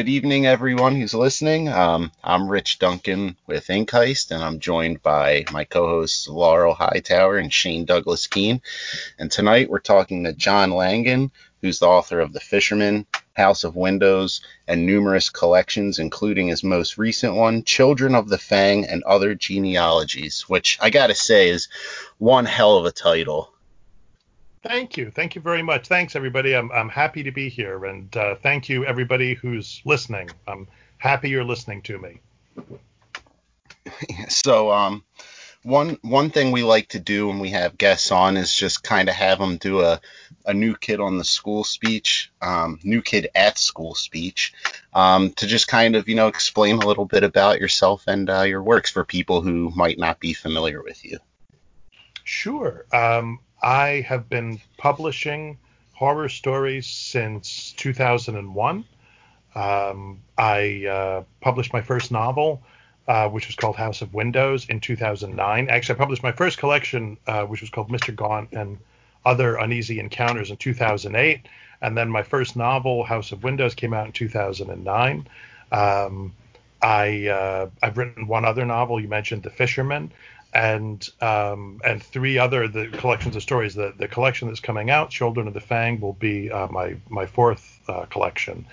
good evening, everyone who's listening. Um, I'm Rich Duncan with Ink Heist, and I'm joined by my co-hosts Laurel Hightower and Shane Douglas Keene. And tonight we're talking to John Langan, who's the author of The Fisherman, House of Windows, and numerous collections, including his most recent one, Children of the Fang and Other Genealogies, which I gotta say is one hell of a title. Thank you. Thank you very much. Thanks, everybody. I'm, I'm happy to be here. And uh, thank you, everybody who's listening. I'm happy you're listening to me. So, um, one one thing we like to do when we have guests on is just kind of have them do a, a new kid on the school speech, um, new kid at school speech, um, to just kind of you know explain a little bit about yourself and uh, your works for people who might not be familiar with you. Sure. Um, I have been publishing horror stories since 2001. Um, I uh, published my first novel, uh, which was called House of Windows, in 2009. Actually, I published my first collection, uh, which was called Mr. Gaunt and Other Uneasy Encounters, in 2008. And then my first novel, House of Windows, came out in 2009. Um, I uh, I've written one other novel. You mentioned The Fisherman, and um, and three other the collections of stories. The the collection that's coming out, Children of the Fang, will be uh, my my fourth uh, collection.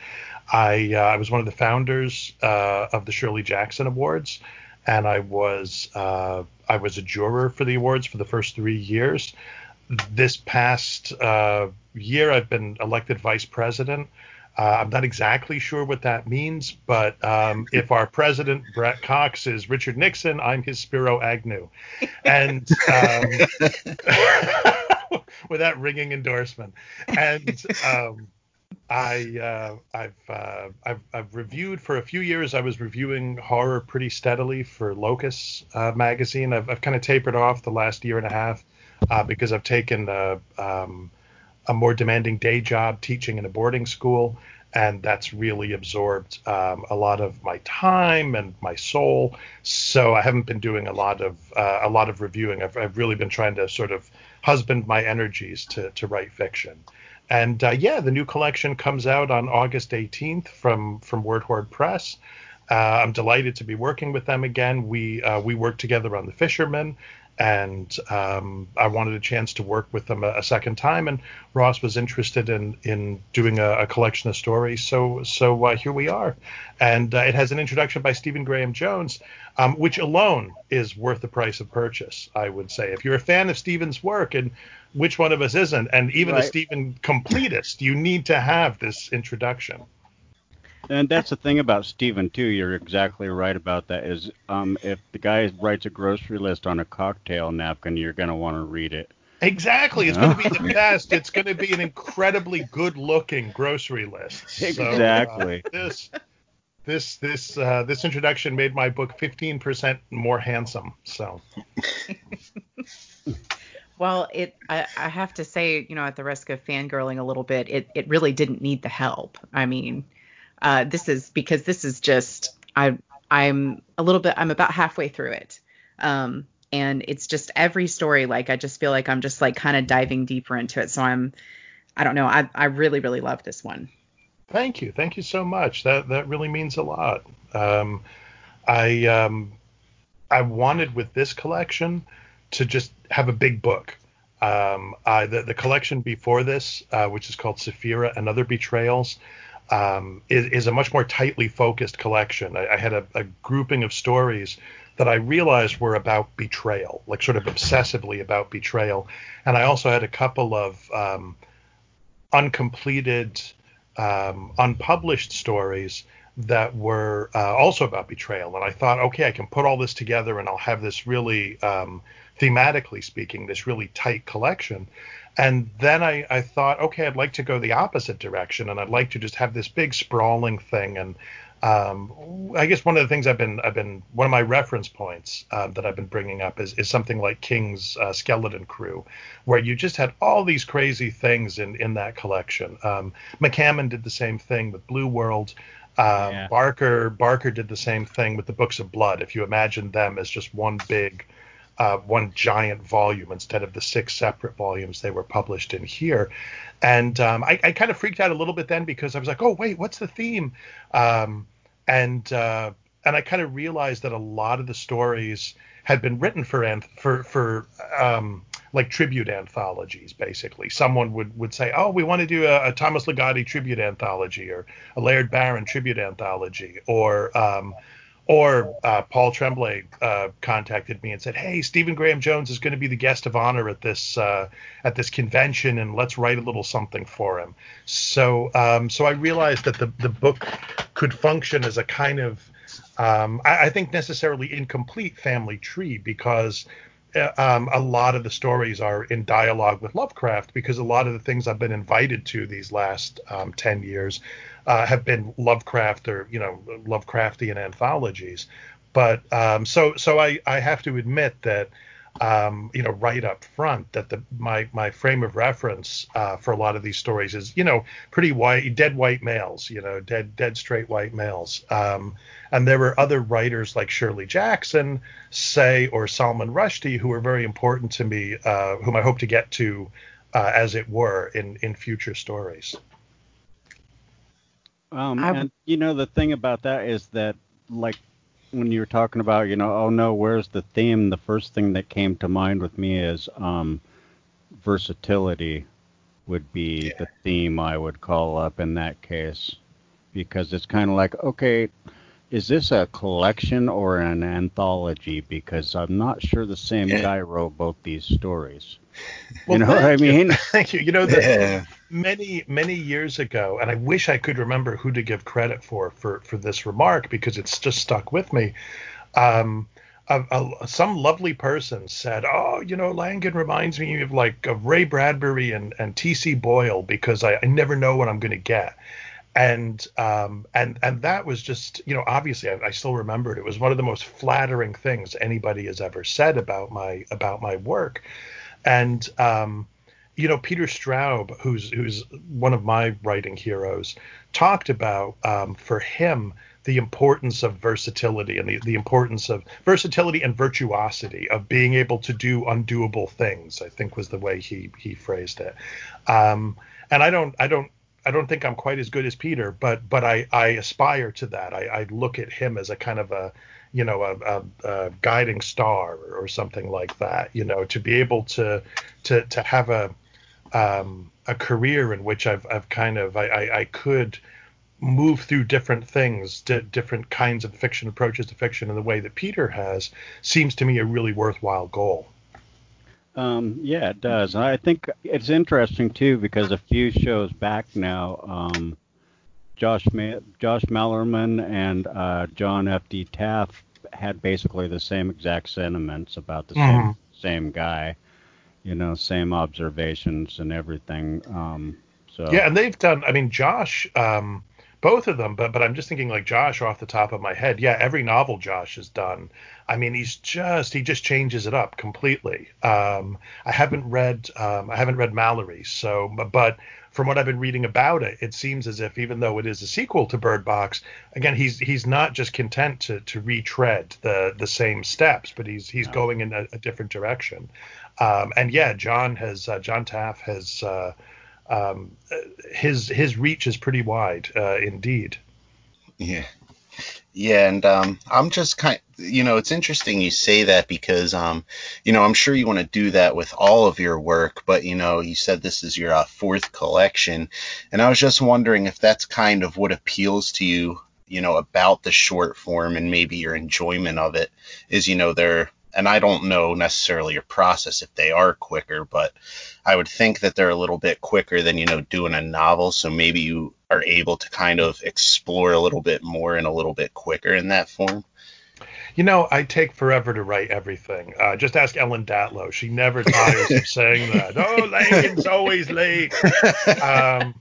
I uh, I was one of the founders uh, of the Shirley Jackson Awards, and I was uh, I was a juror for the awards for the first three years. This past uh, year, I've been elected vice president. Uh, I'm not exactly sure what that means, but um, if our president Brett Cox is Richard Nixon, I'm his Spiro Agnew, and um, with that ringing endorsement, and um, I uh, I've, uh, I've I've reviewed for a few years. I was reviewing horror pretty steadily for Locus uh, magazine. I've I've kind of tapered off the last year and a half uh, because I've taken a um, a more demanding day job teaching in a boarding school, and that's really absorbed um, a lot of my time and my soul. So I haven't been doing a lot of uh, a lot of reviewing. I've, I've really been trying to sort of husband my energies to to write fiction. And uh, yeah, the new collection comes out on August 18th from from Word Horde Press. Uh, I'm delighted to be working with them again. We uh, we worked together on The Fisherman, and um, I wanted a chance to work with them a, a, second time. And Ross was interested in in doing a, a collection of stories, so so uh, here we are. And uh, it has an introduction by Stephen Graham Jones, um, which alone is worth the price of purchase. I would say, if you're a fan of Stephen's work, and which one of us isn't, and even right. a Stephen completist, you need to have this introduction. And that's the thing about Stephen too. You're exactly right about that. Is um, if the guy writes a grocery list on a cocktail napkin, you're gonna want to read it. Exactly. It's going to be the best. It's going to be an incredibly good-looking grocery list. Exactly. Uh, this this this uh, this introduction made my book 15% more handsome. So. Well, it I, I, have to say, you know, at the risk of fangirling a little bit, it it really didn't need the help. I mean, uh, this is because this is just I I'm a little bit I'm about halfway through it. Um, and it's just every story like I just feel like I'm just like kind of diving deeper into it. So I'm I don't know, I I really really love this one. Thank you. Thank you so much. That that really means a lot. Um, I um, I wanted with this collection to just have a big book. Um, uh, the, the collection before this, uh, which is called Sefira and Other Betrayals, um, is, is, a much more tightly focused collection. I, I had a, a, grouping of stories that I realized were about betrayal, like sort of obsessively about betrayal. And I also had a couple of um, uncompleted, um, unpublished stories that were uh, also about betrayal. And I thought, okay, I can put all this together and I'll have this really, um, thematically speaking, this really tight collection. And then I, I thought, okay, I'd like to go the opposite direction, and I'd like to just have this big sprawling thing. And um, I guess one of the things I've been I've been one of my reference points uh, that I've been bringing up is, is something like King's uh, Skeleton Crew, where you just had all these crazy things in in that collection. Um, McCammon did the same thing with Blue World. Um, yeah. Barker Barker did the same thing with the Books of Blood. If you imagine them as just one big uh, one giant volume instead of the six separate volumes they were published in here. And um, I, I kind of freaked out a little bit then because I was like, oh wait, what's the theme? Um, and uh, and I kind of realized that a lot of the stories had been written for anth- for for um, like tribute anthologies. Basically, someone would would say, "Oh, we want to do a, a Thomas Ligotti tribute anthology, or a Laird Barron tribute anthology, or um, or uh, Paul Tremblay uh, contacted me and said, "Hey, Stephen Graham Jones is going to be the guest of honor at this uh, at this convention, and let's write a little something for him." So, um, so I realized that the the book could function as a kind of um, I, I, think necessarily incomplete family tree because uh, um, a lot of the stories are in dialogue with Lovecraft because a lot of the things I've been invited to these last um, 10 years uh, have been Lovecraft or, you know, Lovecraftian anthologies. But um, so so I, I have to admit that um, you know, right up front that the my my frame of reference uh, for a lot of these stories is, you know, pretty white, dead white males, you know, dead dead straight white males. Um, and there were other writers like Shirley Jackson, say, or Salman Rushdie, who were very important to me, uh, whom I hope to get to, uh, as it were, in in future stories. Um, and you know the thing about that is that like when you were talking about, you know, oh no, where's the theme? The first thing that came to mind with me is um, versatility would be yeah. the theme I would call up in that case because it's kind of like, okay, is this a collection or an anthology? Because I'm not sure the same yeah. guy wrote both these stories. Well, you know what I mean? You. Thank you. You know, the, yeah. Many many years ago, and I wish I could remember who to give credit for for for this remark because it's just stuck with me. Um, a, a, some lovely person said, "Oh, you know, Langan reminds me of like of Ray Bradbury and and T.C. Boyle because I, I never know what I'm going to get." and um, and and that was just you know obviously I, I, still remember it. It was one of the most flattering things anybody has ever said about my about my work, and um, you know Peter Straub, who's who's one of my writing heroes, talked about um, for him the importance of versatility and the, the importance of versatility and virtuosity of being able to do undoable things. I think was the way he he phrased it. Um, and I don't I don't I don't think I'm quite as good as Peter, but but I, I aspire to that. I, I look at him as a kind of a you know a, a, a, guiding star or something like that. You know, to be able to to to have a um, a career in which I've I've kind of I, I, I could move through different things, different kinds of fiction approaches to fiction in the way that Peter has seems to me a really worthwhile goal. Um, yeah, it does. I think it's interesting too because a few shows back now, um, Josh Ma- Josh Malerman and uh, John F. D. Taff had basically the same exact sentiments about the mm-hmm. same same guy, you know, same observations and everything. Um, so yeah, and they've done. I mean, Josh. Um, both of them, but but I'm just thinking like Josh off the top of my head. Yeah, every novel Josh has done. I mean, he's just he just changes it up completely. Um, I haven't read um, I haven't read Mallory, so but from what I've been reading about it, it seems as if even though it is a sequel to Bird Box, again he's he's not just content to to retread the the same steps, but he's he's no. going in a, a, different direction. Um, and yeah, John has uh, John Taff has. Uh, um, his his reach is pretty wide uh, indeed. Yeah, yeah, and um, I'm just kind, you know, it's interesting you say that because, um, you know, I'm sure you want to do that with all of your work, but you know, you said this is your uh, fourth collection, and I was just wondering if that's kind of what appeals to you, you know, about the short form and maybe your enjoyment of it is, you know, they're and I don't know necessarily your process if they are quicker, but I would think that they're a little bit quicker than, you know, doing a novel. So maybe you are able to kind of explore a little bit more and a little bit quicker in that form. You know, I take forever to write everything. Uh, just ask Ellen Datlow. She never tires of saying that. Oh, Langan's always late. Um,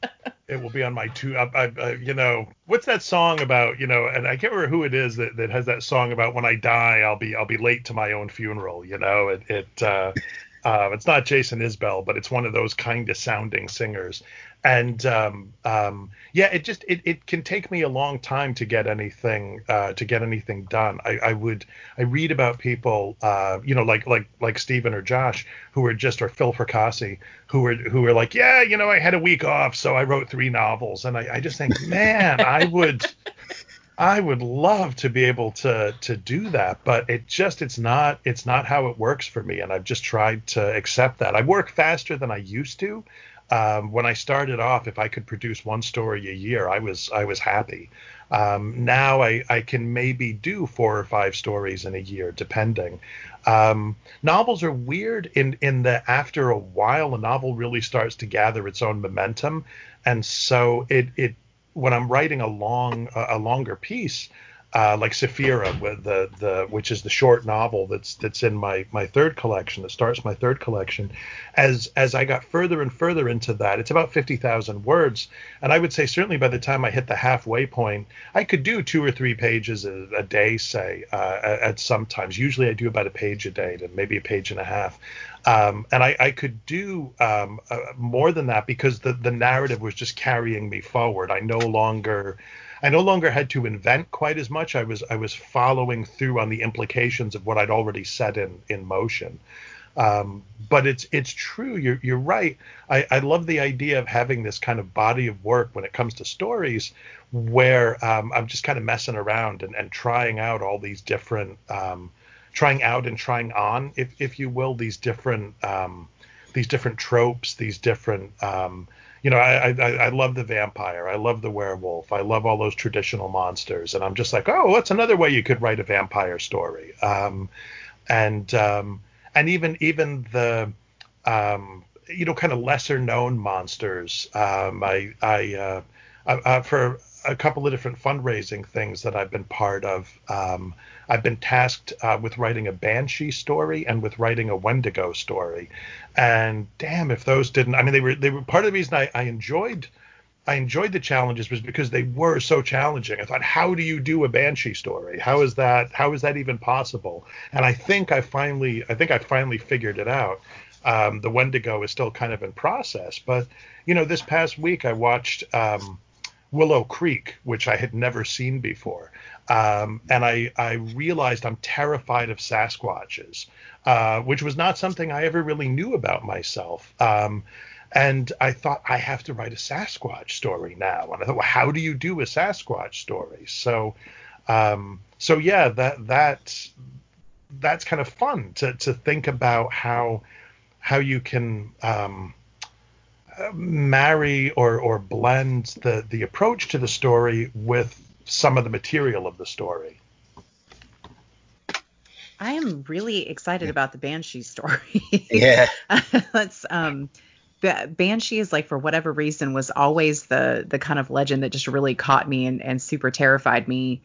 it will be on my two. I, I, I, you know, what's that song about? You know, and I can't remember who it is that, that has that song about when I die, I'll be I'll be late to my own funeral. You know, it it uh, uh, it's not Jason Isbell, but it's one of those kind of sounding singers. and um, um, yeah, it just it, it can take me a long time to get anything uh, to get anything done. I, I would I read about people, uh, you know, like like like Stephen or Josh, who are just or Phil Fracassi, who are who are like, yeah, you know, I had a week off, so I wrote three novels, and I, I just think, man, I would. I would love to be able to to do that, but it just it's not it's not how it works for me, and I've just tried to accept that. I work faster than I used to, um, when I started off, if I could produce one story a year, I was I was happy. Um, now I, I can maybe do four or five stories in a year, depending. Um, novels are weird in in that after a while, a novel really starts to gather its own momentum, and so it it when I'm writing a long a longer piece, uh, like Sefira, with the the which is the short novel that's that's in my my third collection that starts my third collection. As as I got further and further into that, it's about fifty thousand words, and I would say certainly by the time I hit the halfway point, I could do two or three pages a, a day, say uh, at, at sometimes. Usually I do about a page a day, to maybe a page and a half. Um, and I, I, could do um, uh, more than that because the, the narrative was just carrying me forward. I no longer I no longer had to invent quite as much. I was I was following through on the implications of what I'd already set in in motion. Um, but it's it's true. You're you're right. I, I love the idea of having this kind of body of work when it comes to stories, where um, I'm just kind of messing around and, and trying out all these different, um, trying out and trying on, if if you will, these different um, these different tropes, these different um, you know, I, I I love the vampire, I love the werewolf, I love all those traditional monsters, and I'm just like, oh, that's another way you could write a vampire story? Um, and um, and even even the um, you know, kind of lesser known monsters. Um, I I uh, uh, for a couple of different fundraising things that I've been part of. Um, I've been tasked uh, with writing a Banshee story and with writing a Wendigo story. And damn, if those didn't, I mean, they were they were part of the reason I, I enjoyed. I enjoyed the challenges was because they were so challenging. I thought, how do you do a banshee story? How is that? How is that even possible? And I think I finally, I think I finally figured it out. Um, the Wendigo is still kind of in process, but you know, this past week I watched um, Willow Creek, which I had never seen before, um, and I, I realized I'm terrified of Sasquatches, uh, which was not something I ever really knew about myself. Um, and I thought I have to write a Sasquatch story now. And I thought, well, how do you do a Sasquatch story? So, um, so yeah, that that that's kind of fun to to think about how how you can um, marry or or blend the the approach to the story with some of the material of the story. I am really excited about the Banshee story. yeah. Let's um Banshee is like for whatever reason was always the the kind of legend that just really caught me and, and super terrified me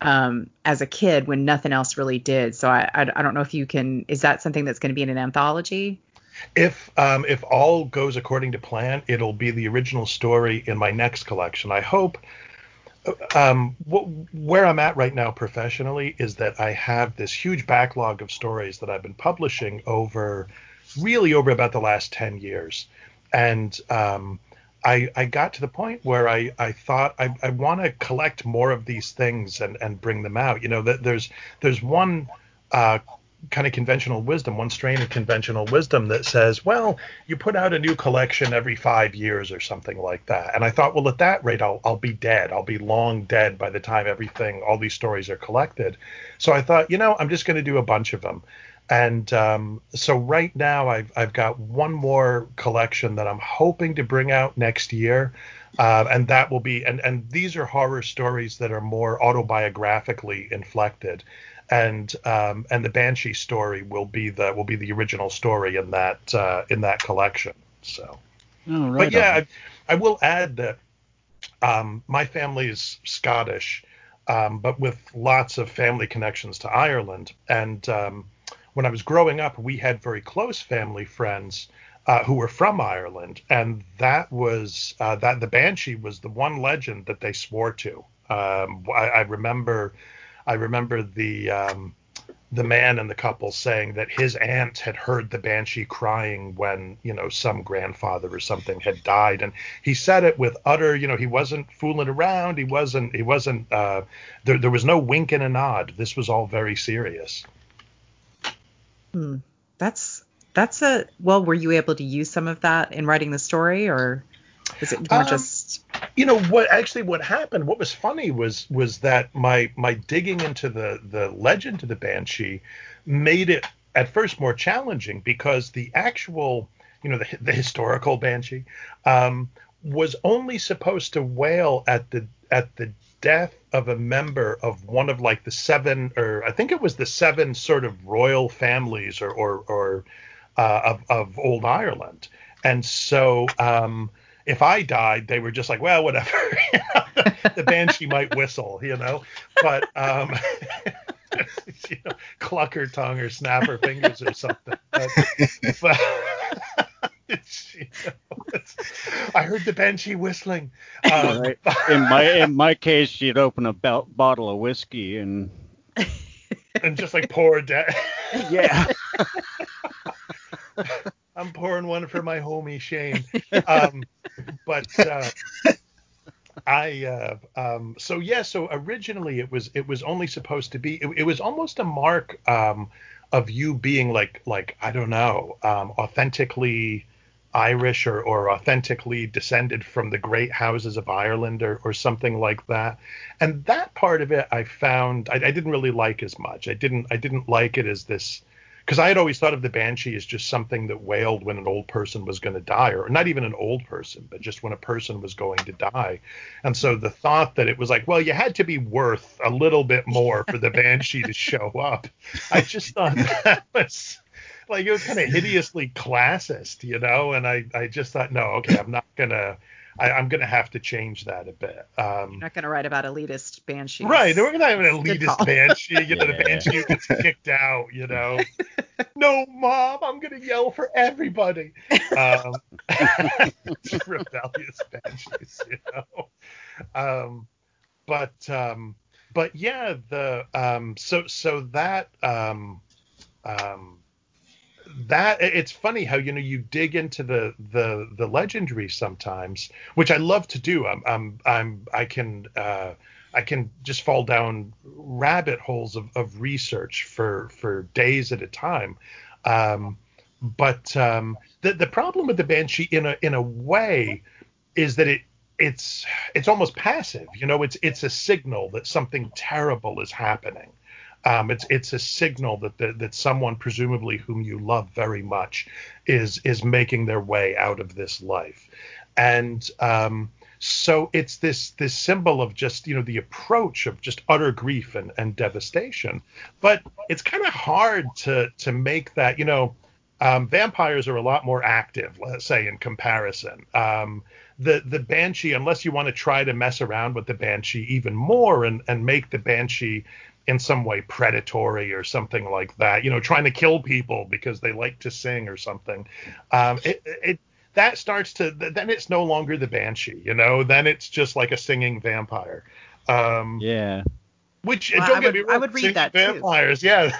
um, as a kid when nothing else really did. So I, I, I don't know if you can is that something that's going to be in an anthology? If um, if all goes according to plan, it'll be the original story in my next collection. I hope um, where I'm at right now professionally is that I have this huge backlog of stories that I've been publishing over really over about the last 10 years. And um, I, I, got to the point where I, I thought I, I want to collect more of these things and, and bring them out. You know, that there's there's one uh, kind of conventional wisdom, one strain of conventional wisdom that says, well, you put out a new collection every five years or something like that. And I thought, well, at that rate, I'll, I'll be dead. I'll be long dead by the time everything, all these stories are collected. So I thought, you know, I'm just going to do a bunch of them. And um, so right now, I've, I've got one more collection that I'm hoping to bring out next year. Uh, and that will be, and, and these are horror stories that are more autobiographically inflected and um, and the Banshee story will be the will be the original story in that uh, in that collection. So, oh, right but yeah, I, I, will add that um, my family is Scottish, um, but with lots of family connections to Ireland. And um, when I was growing up, we had very close family friends. Uh, who were from Ireland, and that was uh, that the Banshee was the one legend that they swore to. Um, I, I remember I remember the um, the man and the couple saying that his aunt had heard the banshee crying when you know some grandfather or something had died. And he said it with utter you know he wasn't fooling around. He wasn't he wasn't uh, there, there was no wink and a nod. This was all very serious. Hmm. that's that's a well were you able to use some of that in writing the story or is it more um, just you know what actually what happened what was funny was was that my my digging into the the legend of the banshee made it at first more challenging because the actual you know the, the historical banshee um, was only supposed to wail at the at the death of a member of one of like the seven or I think it was the seven sort of royal families or or, or uh, of of old Ireland. And so um, if I died, they were just like, well, whatever. the, banshee might whistle, you know, but um, you know, cluck her tongue or snap her fingers or something. But, but you know, I heard the banshee whistling. Um, right. In my in my case, she'd open a be- bottle of whiskey and and just like pour down. yeah. I'm pouring one for my homie Shane. Um, but uh, I uh, um, so yeah. So originally it was it was only supposed to be it, it was almost a mark um, of you being like like I don't know um, authentically Irish or, or authentically descended from the great houses of Ireland or, or something like that. And that part of it I found I, I didn't really like as much. I didn't I didn't like it as this because I had always thought of the banshee as just something that wailed when an old person was going to die, or not even an old person, but just when a person was going to die. And so the thought that it was like, well, you had to be worth a little bit more for the banshee to show up. I just thought that was like it was kind of hideously classist, you know. And I I just thought, no, okay, I'm not gonna I, am going to have to change that a bit. Um, You're not going to write about elitist banshee. Right. We're going to have an elitist banshee. You know, yeah. the banshee gets kicked out, you know. no, mom, I'm going to yell for everybody. Um, rebellious banshees, you know. Um, but, um, but yeah, the, um, so, so that, um, um, that it's funny how you know you dig into the the the legendary sometimes, which I love to do. I'm I'm, I'm I can uh, I can just fall down rabbit holes of, of research for for days at a time. Um, but um, the the problem with the banshee in a in a way is that it it's it's almost passive. You know, it's it's a signal that something terrible is happening. Um, it's it's a signal that that someone presumably whom you love very much is is making their way out of this life, and um, so it's this this symbol of just you know the approach of just utter grief and, and devastation. But it's kind of hard to to make that you know. Um, vampires are a lot more active, let's say, in comparison. Um, the the banshee, unless you want to try to mess around with the banshee even more and and make the banshee in some way predatory or something like that, you know, trying to kill people because they like to sing or something. Um, it, it that starts to then it's no longer the banshee, you know, then it's just like a singing vampire. Um, yeah. Which well, don't I get would, me wrong, I would read that vampires, too. yeah.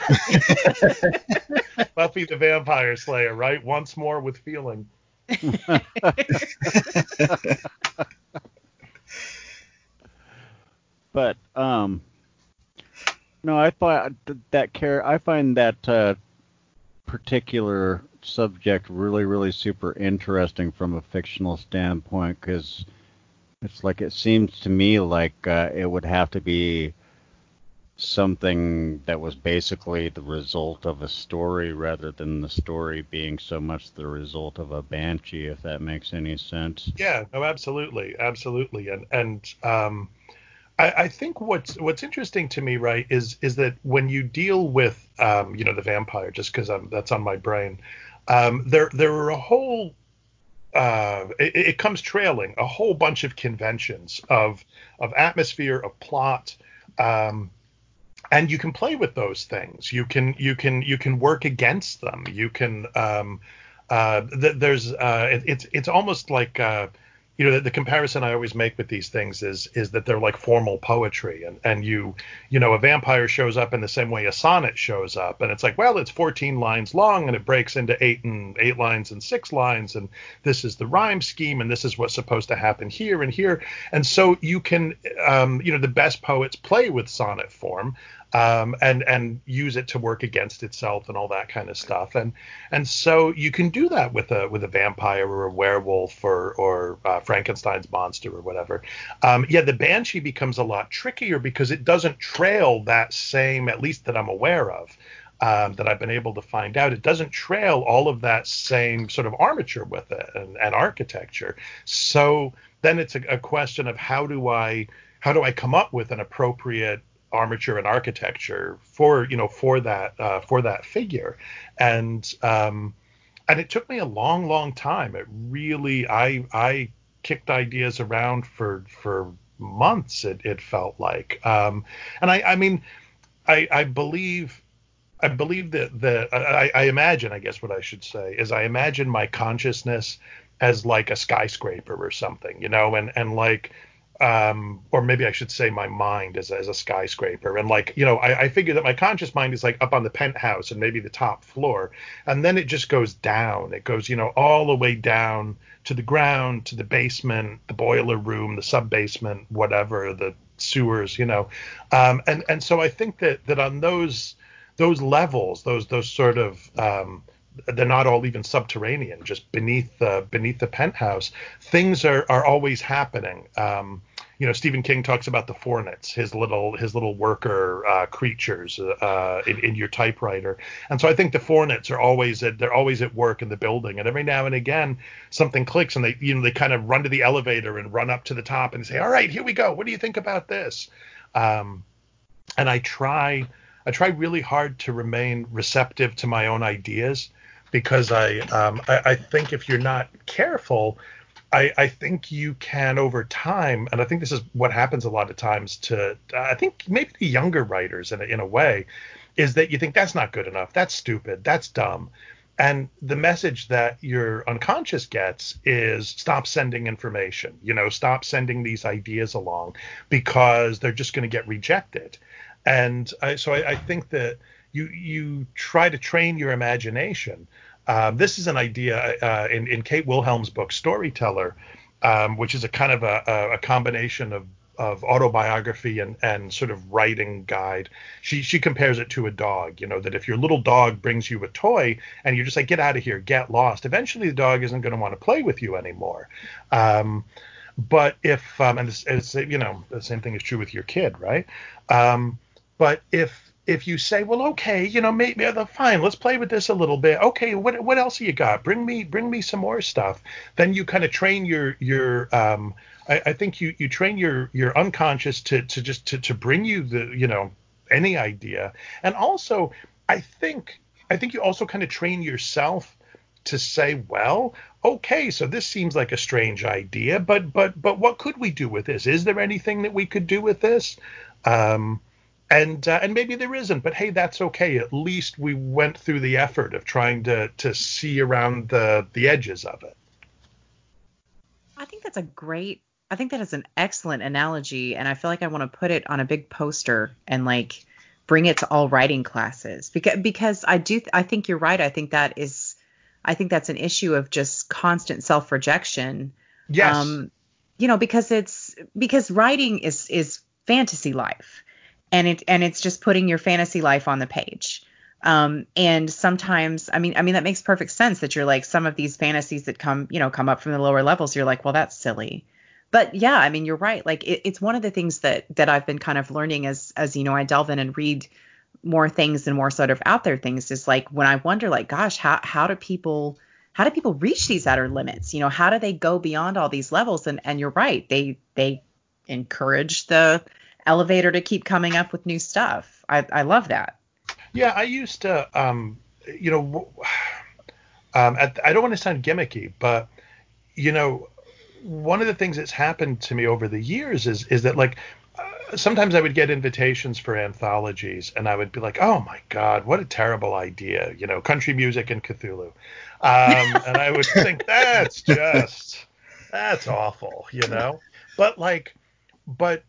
Buffy the Vampire Slayer, right? Once more with feeling. but um no, I find that care. I find that uh, particular subject really, really super interesting from a fictional standpoint because it's like it seems to me like uh, it would have to be something that was basically the result of a story rather than the story being so much the result of a banshee if that makes any sense yeah no absolutely absolutely and and um I, I, think what's what's interesting to me, right, is is that when you deal with, um, you know, the vampire, just because that's on my brain, um, there there are a whole, uh, it, it, comes trailing a whole bunch of conventions of of atmosphere, of plot, um, and you can play with those things. You can you can you can work against them. You can um, uh, th- there's uh, it, it's it's almost like uh, you know the, the, comparison I always make with these things is is that they're like formal poetry. And and you you know a vampire shows up in the same way a sonnet shows up. And it's like well it's 14 lines long and it breaks into eight and eight lines and six lines. And this is the rhyme scheme and this is what's supposed to happen here and here. And so you can um, you know the best poets play with sonnet form um, and and use it to work against itself and all that kind of stuff. And and so you can do that with a with a vampire or a werewolf or or uh, Frankenstein's monster or whatever. Um, yeah, the banshee becomes a lot trickier because it doesn't trail that same, at least that I'm aware of. Um, that I've been able to find out. It doesn't trail all of that same sort of armature with it and, and architecture. So then it's a, a, question of how do I how do I come up with an appropriate armature and architecture for you know for that uh, for that figure. And um, and it took me a long long time. It really i i kicked ideas around for for months it, it felt like. Um, and i i mean i i believe I believe that the I, I imagine I guess what I should say is I imagine my consciousness as like a skyscraper or something, you know, and and like um, or maybe I should say my mind as a, as a skyscraper. And like, you know, I, I figure that my conscious mind is like up on the penthouse and maybe the top floor. And then it just goes down. It goes, you know, all the way down to the ground, to the basement, the boiler room, the sub basement, whatever, the sewers, you know. Um, and, and so I think that, that on those, those levels, those, those sort of, um, they're not all even subterranean, just beneath the beneath the penthouse. Things are are always happening. Um, you know, Stephen King talks about the fornits, his little his little worker uh, creatures uh, in, in your typewriter, and so I think the fornits are always at they're always at work in the building, and every now and again something clicks, and they you know they kind of run to the elevator and run up to the top and say, all right, here we go. What do you think about this? Um, and I try I try really hard to remain receptive to my own ideas because I, um, I, I think if you're not careful, I, I think you can over time, and I think this is what happens a lot of times to I think maybe the younger writers in a, in a way, is that you think that's not good enough, that's stupid, that's dumb, and the message that your unconscious gets is stop sending information, you know, stop sending these ideas along because they're just going to get rejected, and I, so I, I think that you you try to train your imagination. Um, this is an idea uh, in in Kate Wilhelm's book Storyteller, um, which is a kind of a, a combination of of autobiography and, and sort of writing guide. She she compares it to a dog, you know, that if your little dog brings you a toy and you're just like, get out of here, get lost, eventually the dog isn't going to want to play with you anymore. Um, but if um, and it's, it's, you know the same thing is true with your kid, right? Um, but if if you say, well, okay, you know, maybe fine, let's play with this a little bit. Okay, what what else have you got? Bring me bring me some more stuff. Then you kind of train your your um, I, I, think you you train your your unconscious to to just to to bring you the you know any idea. And also, I think I think you also kind of train yourself to say, well, okay, so this seems like a strange idea, but but but what could we do with this? Is there anything that we could do with this? Um, and uh, and maybe there isn't, but hey, that's okay. At least we went through the effort of trying to to see around the the edges of it. I think that's a great. I think that is an excellent analogy, and I feel like I want to put it on a big poster and like bring it to all writing classes because because I do I think you're right. I think that is I think that's an issue of just constant self rejection. Yes. Um, you know, because it's because writing is is fantasy life and it and it's just putting your fantasy life on the page. Um, and sometimes, I mean, I mean that makes perfect sense that you're like some of these fantasies that come, you know, come up from the lower levels. You're like, well, that's silly. But yeah, I mean, you're right. Like it, it's one of the things that that I've been kind of learning as as you know I delve in and read more things and more sort of out there things is like when I wonder like, gosh, how how do people how do people reach these outer limits? You know, how do they go beyond all these levels? And and you're right, they they encourage the elevator to keep coming up with new stuff. I, I love that. Yeah, I used to, um, you know, um, at, I don't want to sound gimmicky, but you know, one of the things that's happened to me over the years is is that like uh, sometimes I would get invitations for anthologies, and I would be like, "Oh my God, what a terrible idea!" You know, country music and Cthulhu, um, and I would think that's just that's awful, you know. But like, but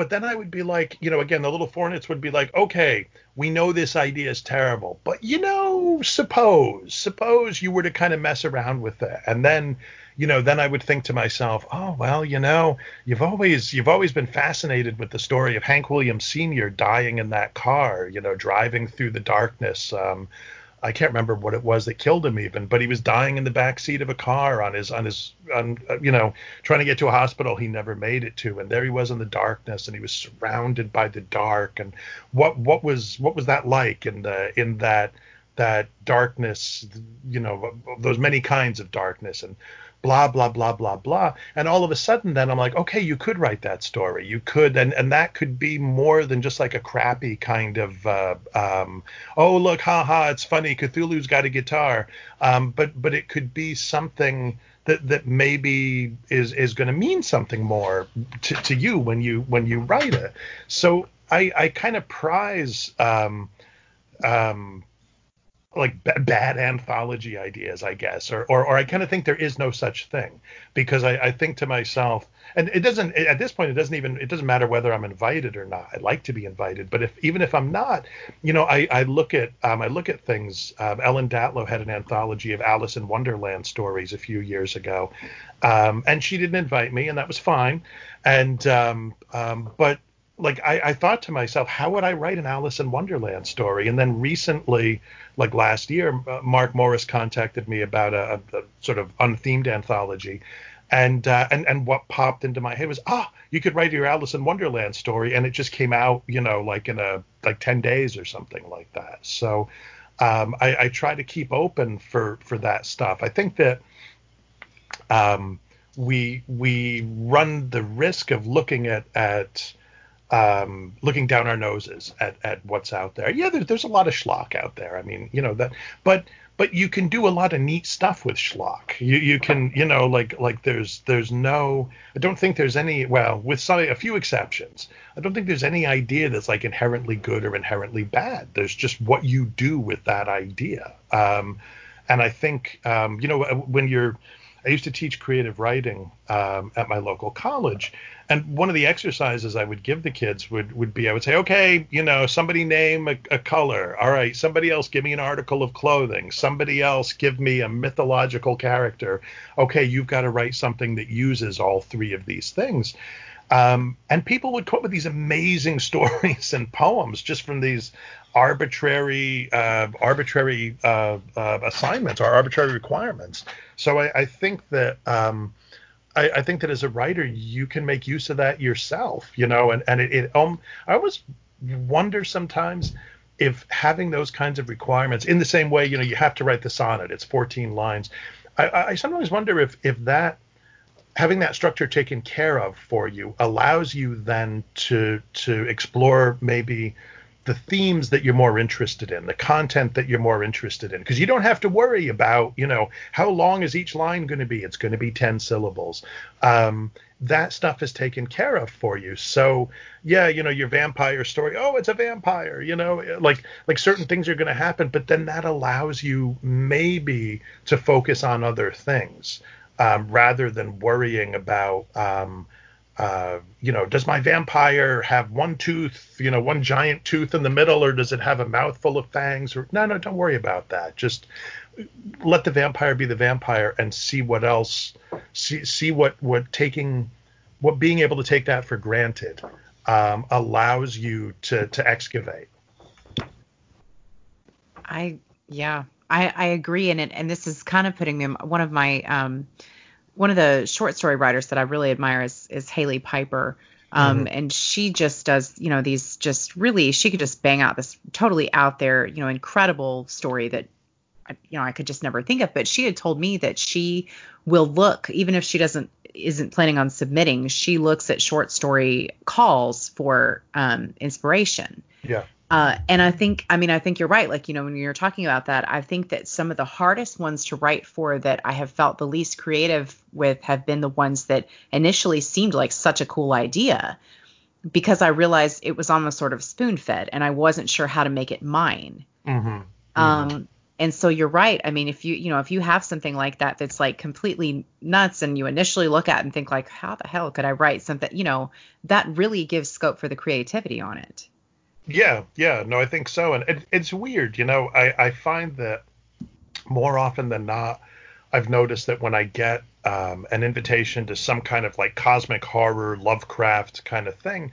but then I would be like, you know, again, the little fornits would be like, okay, we know this idea is terrible, but you know, suppose, suppose you were to kind of mess around with that, and then, you know, then I would think to myself, oh well, you know, you've always you've always been fascinated with the story of Hank Williams Sr. dying in that car, you know, driving through the darkness. Um, I can't remember what it was that killed him even, but he was dying in the back seat of a car on his on his on uh, you know trying to get to a hospital he never made it to, and there he was in the darkness, and he was surrounded by the dark, and what what was what was that like in the in that that darkness, you know, those many kinds of darkness, and blah blah blah blah blah. And all of a sudden then i'm like okay you could write that story. You could and and that could be more than just like a crappy kind of uh, um, oh look haha it's funny cthulhu's got a guitar. Um, but but it could be something that that maybe is is going to mean something more to, to you when you when you write it. So i i kind of prize um um like b- bad anthology ideas, I guess, or or, or I kind of think there is no such thing because I, I think to myself, and it doesn't at this point it doesn't even it doesn't matter whether I'm invited or not. I'd like to be invited, but if even if I'm not, you know, I, I look at um, I look at things. Um, Ellen Datlow had an anthology of Alice in Wonderland stories a few years ago, um, and she didn't invite me, and that was fine. And um, um, but like I, I, thought to myself, how would I write an Alice in Wonderland story? And then recently, like last year, uh, Mark Morris contacted me about a, a, sort of unthemed anthology, and uh, and and what popped into my head was, ah, you could write your Alice in Wonderland story, and it just came out, you know, like in a like ten days or something like that. So um, I, I try to keep open for for that stuff. I think that. Um, we we run the risk of looking at at um, looking down our noses at, at what's out there. Yeah, there, there's a lot of schlock out there. I mean, you know that, but but you can do a lot of neat stuff with schlock. You you can you know like like there's there's no I don't think there's any well with some a few exceptions. I don't think there's any idea that's like inherently good or inherently bad. There's just what you do with that idea. Um, and I think um, you know when you're I used to teach creative writing um, at my local college, and one of the exercises I would give the kids would would be I would say, okay, you know, somebody name a, a, color. All right, somebody else give me an article of clothing. Somebody else give me a mythological character. Okay, you've got to write something that uses all three of these things. Um, and people would come up with these amazing stories and poems just from these arbitrary uh, arbitrary uh, uh, assignments or arbitrary requirements. So I, I think that um, I, I, think that as a writer you can make use of that yourself, you know, and and it, it um I always wonder sometimes if having those kinds of requirements in the same way, you know, you have to write the sonnet, it's 14 lines. I, I sometimes wonder if if that having that structure taken care of for you allows you then to to explore maybe the themes that you're more interested in, the content that you're more interested in, because you don't have to worry about, you know, how long is each line going to be? It's going to be 10 syllables. Um, that stuff is taken care of for you. So, yeah, you know, your vampire story, oh, it's a vampire, you know, like like certain things are going to happen, but then that allows you maybe to focus on other things um, rather than worrying about um, uh, you know, does my vampire have one tooth, you know, one giant tooth in the middle, or does it have a mouthful of fangs? Or no, no, don't worry about that. Just let the vampire be the vampire and see what else, see see what what taking, what being able to take that for granted um, allows you to to excavate. I yeah, I I agree, and it, and this is kind of putting them one of my um one of the short story writers that I really admire is, is Hailey Piper. Um, mm-hmm. and she just does, you know, these just really, she could just bang out this totally out there, you know, incredible story that, you know, I could just never think of. But she had told me that she will look, even if she doesn't, isn't planning on submitting, she looks at short story calls for um, inspiration. Yeah. Uh, and I think, I mean, I think you're right. Like, you know, when you're talking about that, I think that some of the hardest ones to write for that I have felt the least creative with have been the ones that initially seemed like such a cool idea because I realized it was almost sort of spoon fed and I wasn't sure how to make it mine. Mm-hmm. Um, and so you're right. I mean, if you you know if you have something like that that's like completely nuts, and you initially look at it and think like, how the hell could I write something? You know, that really gives scope for the creativity on it. Yeah, yeah, no, I think so, and it, it's weird. You know, I I find that more often than not, I've noticed that when I get um, an invitation to some kind of like cosmic horror, Lovecraft kind of thing,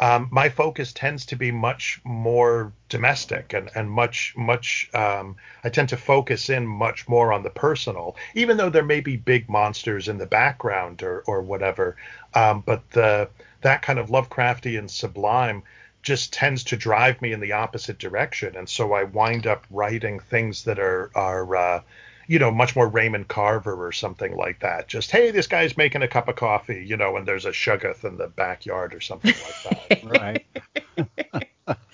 um, my focus tends to be much more domestic and, and much much um, I tend to focus in much more on the personal, even though there may be big monsters in the background or or whatever. Um, but the that kind of Lovecrafty and sublime just tends to drive me in the opposite direction, and so I wind up writing things that are are uh, you know, much more Raymond Carver or something like that. Just hey, this guy's making a cup of coffee, you know, and there's a shoggoth in the backyard or something like that. right.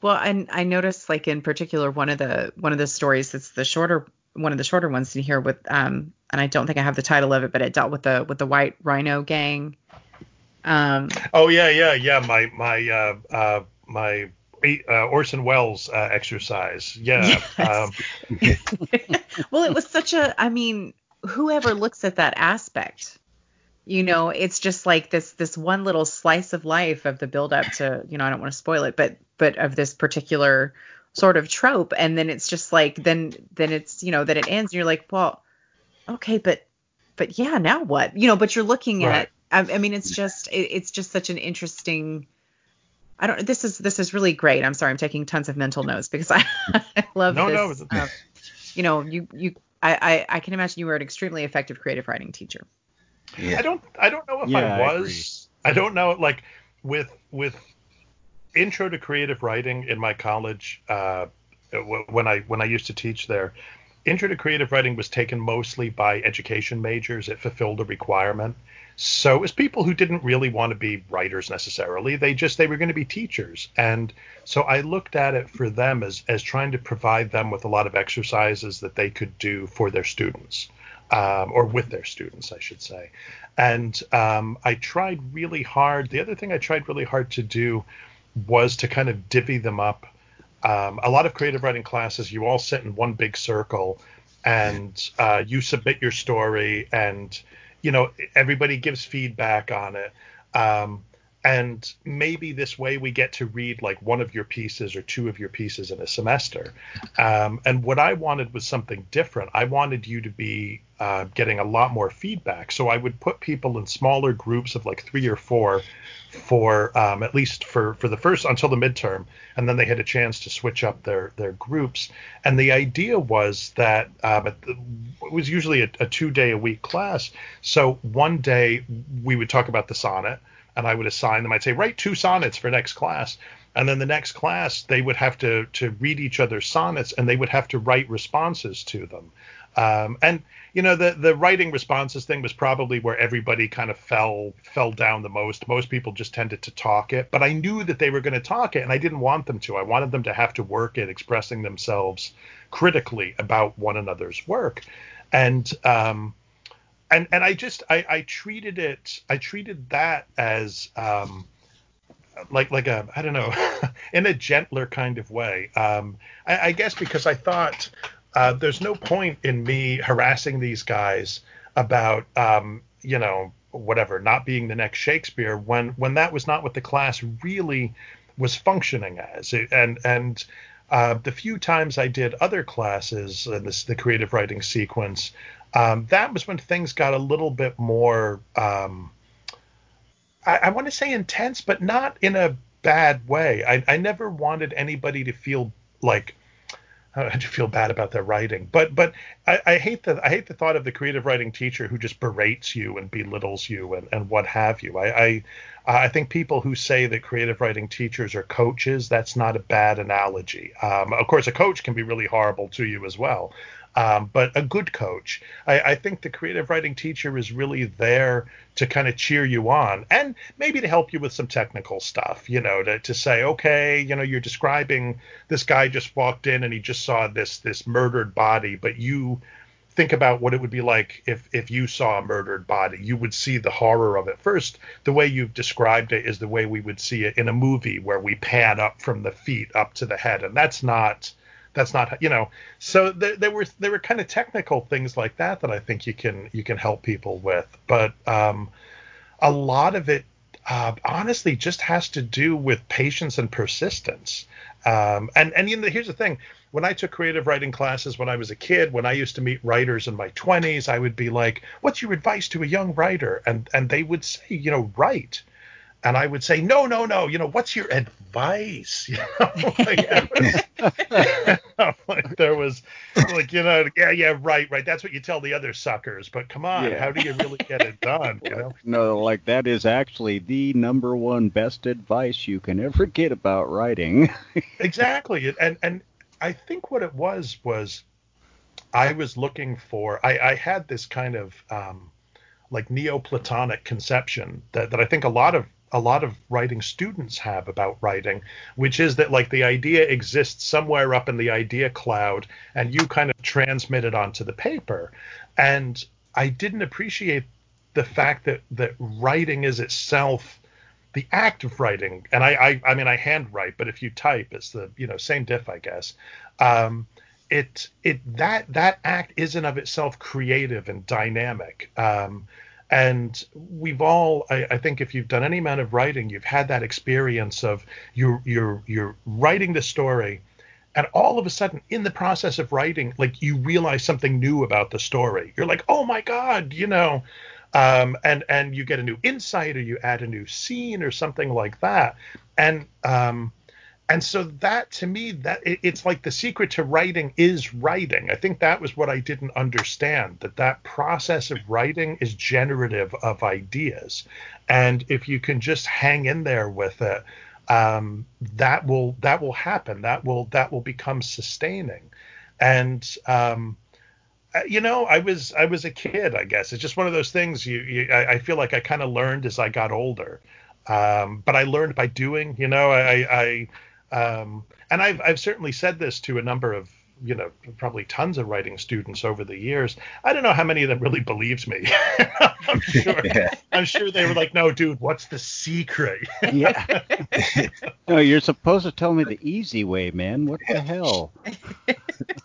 well, and I noticed like in particular one of the one of the stories that's the shorter one of the shorter ones in here with um and I don't think I have the title of it, but it dealt with the with the white rhino gang. Um Oh yeah, yeah, yeah. My my uh uh my uh, Orson Welles uh, exercise. Yeah. Yes. Um, well, it was such a. I mean, whoever looks at that aspect, you know, it's just like this this one little slice of life of the build up to, you know, I don't want to spoil it, but but of this particular sort of trope, and then it's just like then then it's you know that it ends, and you're like, well, okay, but but yeah, now what? You know, but you're looking right. at. I, I mean, it's just it, it's just such an interesting I don't. This is this is really great. I'm sorry. I'm taking tons of mental notes because I, I love no, this. No, uh, you know, you you I, I I can imagine you were an extremely effective creative writing teacher. Yeah. I don't I don't know if yeah, I was. I, I, don't know like with with intro to creative writing in my college uh, when I when I used to teach there. Intro to creative writing was taken mostly by education majors. It fulfilled a requirement. So it was people who didn't really want to be writers necessarily. They just they were going to be teachers. And so I looked at it for them as as trying to provide them with a lot of exercises that they could do for their students. Um, or with their students, I should say. And um, I tried really hard. The other thing I tried really hard to do was to kind of divvy them up. Um, a lot of creative writing classes, you all sit in one big circle and uh, you submit your story and you know everybody gives feedback on it. Um, and maybe this way we get to read like one of your pieces or two of your pieces in a semester. Um, and what i wanted was something different. I wanted you to be uh, getting a lot more feedback. So i would put people in smaller groups of like three or four for um, at least for for the first until the midterm, and then they had a chance to switch up their their groups. And the idea was that um, it was usually a, a two day a week class. So one day we would talk about the sonnet, and I would assign them. I'd say write two sonnets for next class. And then the next class, they would have to to read each other's sonnets, and they would have to write responses to them. Um, and you know the the writing responses thing was probably where everybody kind of fell fell down the most. Most people just tended to talk it, but I knew that they were going to talk it, and I didn't want them to. I wanted them to have to work it, expressing themselves critically about one another's work, and um, and and I just I, I treated it I treated that as um, like like a I don't know in a gentler kind of way. Um, I, I guess because I thought uh, there's no point in me harassing these guys about um, you know whatever not being the next Shakespeare when when that was not what the class really was functioning as. And and uh, the few times I did other classes in this the creative writing sequence um, that was when things got a little bit more um, I, I want to say intense but not in a bad way. I, I never wanted anybody to feel like I do feel bad about their writing, but but I, I, hate the I hate the thought of the creative writing teacher who just berates you and belittles you and, and what have you. I, I I think people who say that creative writing teachers are coaches, that's not a bad analogy. Um, of course, a coach can be really horrible to you as well. Um, but a good coach. I, I, think the creative writing teacher is really there to kind of cheer you on and maybe to help you with some technical stuff, you know, to, to say, okay, you know, you're describing this guy just walked in and he just saw this this murdered body, but you think about what it would be like if if you saw a murdered body you would see the horror of it first the way you've described it is the way we would see it in a movie where we pan up from the feet up to the head and that's not that's not you know. So there, there were there were kind of technical things like that that i think you can you can help people with. But um a lot of it uh, honestly just has to do with patience and persistence. Um and and you know here's the thing. When I took creative writing classes when I was a kid, when I used to meet writers in my 20s, I would be like, "What's your advice to a young writer?" And and they would say, you know, write and I would say, no, no, no, you know, what's your advice? You know, like, like there was like, you know, yeah, yeah, right, right. That's what you tell the other suckers. But come on, yeah. how do you really get it done? You know? No, like that is actually the number one best advice you can ever get about writing. exactly. And and I think what it was was I was looking for I, I had this kind of um like Neoplatonic conception that, that I think a lot of a lot of writing students have about writing, which is that like the idea exists somewhere up in the idea cloud and you kind of transmit it onto the paper. And I didn't appreciate the fact that that writing is itself the act of writing. And I I, I mean I handwrite, but if you type, it's the you know same diff, I guess. Um, it it that that act isn't of itself creative and dynamic. Um, and we've all I, I, think if you've done any amount of writing you've had that experience of you're you're you're writing the story and all of a sudden in the process of writing like you realize something new about the story. You're like oh my god you know? Um, and and you get a new insight or you add a new scene or something like that. And um, and so that to me that it, it's like the secret to writing is writing. I think that was what i didn't understand that that process of writing is generative of ideas. And if you can just hang in there with it um, that will that will happen. That will that will become sustaining. And um, uh, you know i was i was a kid i guess. It's just one of those things you, you I, I feel like i kind of learned as i got older. Um, but i learned by doing you know i i um, and I've I've certainly said this to a number of you know probably tons of writing students over the years. I don't know how many of them really believed me. I'm sure. Yeah. I'm sure they were like, "No, dude, what's the secret?" yeah. no, you're supposed to tell me the easy way, man. What the hell?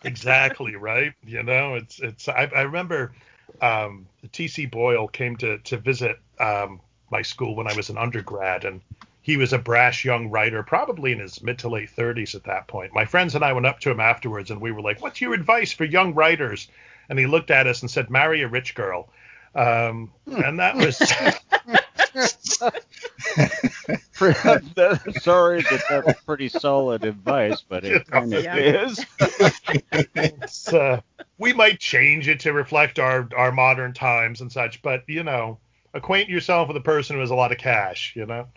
exactly right. You know, it's it's. I, I remember um, T.C. Boyle came to to visit um, my school when I was an undergrad, and he was a brash young writer, probably in his mid to late 30s at that point. My friends and I went up to him afterwards and we were like, What's your advice for young writers? And he looked at us and said, Marry a rich girl. Um, and that was. Sorry that that's pretty solid advice, but it kind of yeah. is. uh, we might change it to reflect our, our modern times and such, but you know, acquaint yourself with a person who has a lot of cash. You know,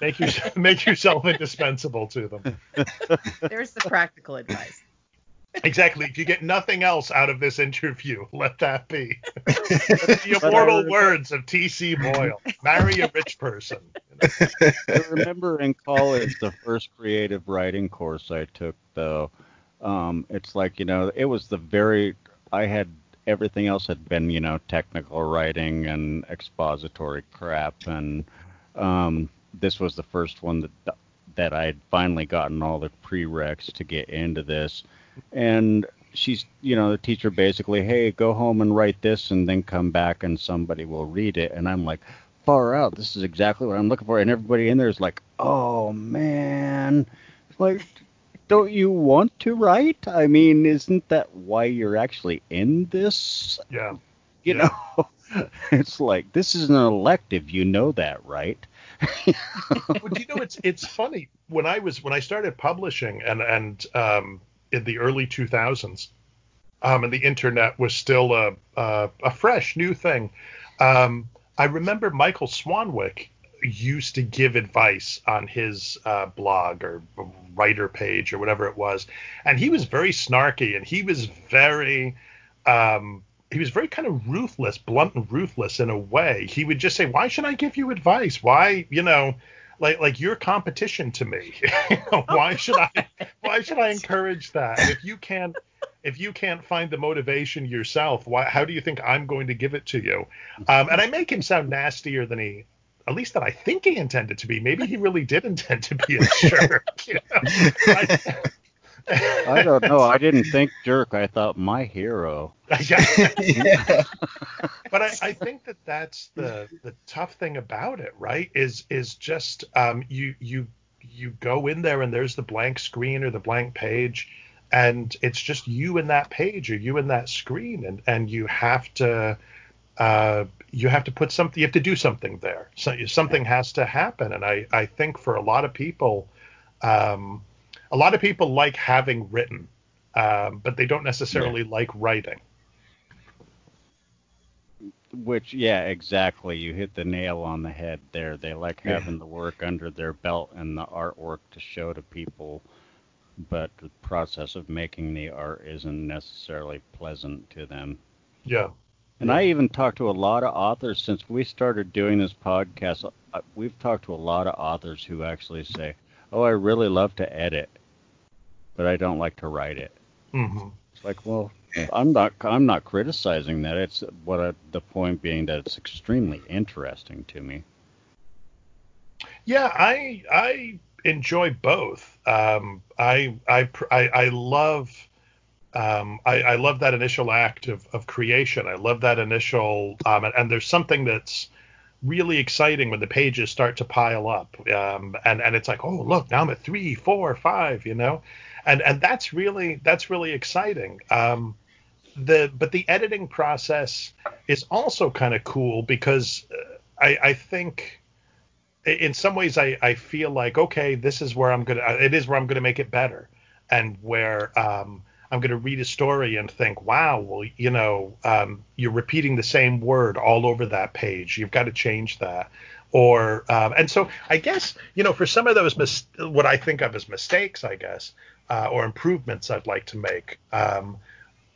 make you make yourself indispensable to them. There's the practical advice. Exactly. If you get nothing else out of this interview, let that be. the immortal words of T.C. Boyle: "Marry a rich person." I remember in college the first creative writing course I took, though. Um, it's like you know, it was the very I had everything else had been, you know, technical writing and expository crap, and um, this was the first one that that I had finally gotten all the prereqs to get into this. And she's, you know, the teacher basically, hey, go home and write this, and then come back and somebody will read it. And I'm like, far out. This is exactly what I'm looking for. And everybody in there is like, oh man, like don't you want to write? I mean, isn't that why you're actually in this? Yeah. You yeah. know, it's like this is an elective. You know that, right? well, you know, it's it's funny when I was when I started publishing and and um, in the early 2000s, um, and the internet was still a a, a fresh new thing. Um, I remember Michael Swanwick used to give advice on his uh, blog or writer page or whatever it was, and he was very snarky and he was very um, he was very kind of ruthless, blunt and ruthless in a way. He would just say, "Why should I give you advice? Why, you know, like like you're competition to me. why should I why should I encourage that? If you can't if you can't find the motivation yourself, why how do you think I'm going to give it to you? Um, and I make him sound nastier than he at least that I think he intended to be. Maybe he really did intend to be a jerk. You know? I, I don't know. I didn't think jerk. I thought my hero. yeah. but I, I think that that's the the tough thing about it, right? Is is just um, you you you go in there and there's the blank screen or the blank page, and it's just you in that page or you in that screen, and and you have to uh, you have to put something, you have to do something there. So something has to happen, and I I think for a lot of people, um, a lot of people like having written, um, but they don't necessarily yeah. like writing. Which, yeah, exactly. You hit the nail on the head there. They like having yeah. the work under their belt and the artwork to show to people, but the process of making the art isn't necessarily pleasant to them. Yeah. And I even talked to a lot of authors since we started doing this podcast. Uh, we've talked to a lot of authors who actually say, "Oh, I really love to edit, but I don't like to write it." Mm-hmm. It's like, well, I'm not I'm not criticizing that. It's what I, the point being that it's extremely interesting to me. Yeah, I I enjoy both. Um, I, I I I love um, I, I, love that initial act of, of creation. I love that initial, um, and, and, there's something that's really exciting when the pages start to pile up, um, and and it's like, oh look, now I'm at three, four, five, you know, and and that's really that's really exciting. Um, the but the editing process is also kind of cool because uh, I, I think in some ways I, I feel like okay, this is where I'm gonna it is where I'm gonna make it better, and where um, I'm going to read a story and think, wow, well, you know, um, you're repeating the same word all over that page. You've got to change that. Or, um, and so I guess, you know, for some of those, mis- what I think of as mistakes, I guess, uh, or improvements I'd like to make, um,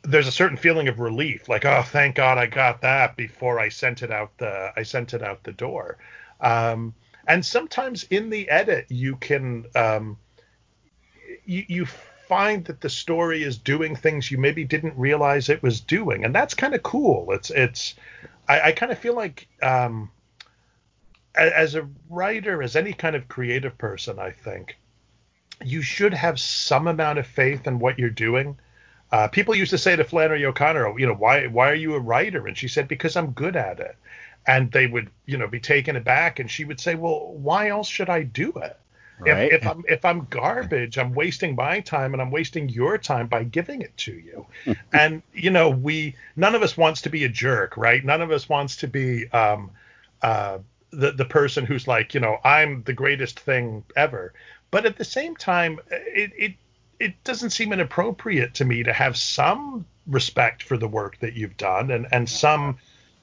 there's a certain feeling of relief, like, oh, thank God I got that before I sent it out the, I sent it out the door. Um, and sometimes in the edit, you can, um, you, you find that the story is doing things you maybe didn't realize it was doing, and that's kind of cool. It's it's I, I kind of feel like um, as a writer, as any kind of creative person, I think you should have some amount of faith in what you're doing. Uh, people used to say to Flannery O'Connor, you know, why why are you a writer? And she said, because I'm good at it. And they would, you know, be taken aback, and she would say, well, why else should I do it? Right. If, if, I'm if I'm garbage, I'm wasting my time and I'm wasting your time by giving it to you. and you know, we none of us wants to be a jerk, right? None of us wants to be um, uh, the the person who's like, you know, I'm the greatest thing ever. But at the same time, it it it doesn't seem inappropriate to me to have some respect for the work that you've done and and some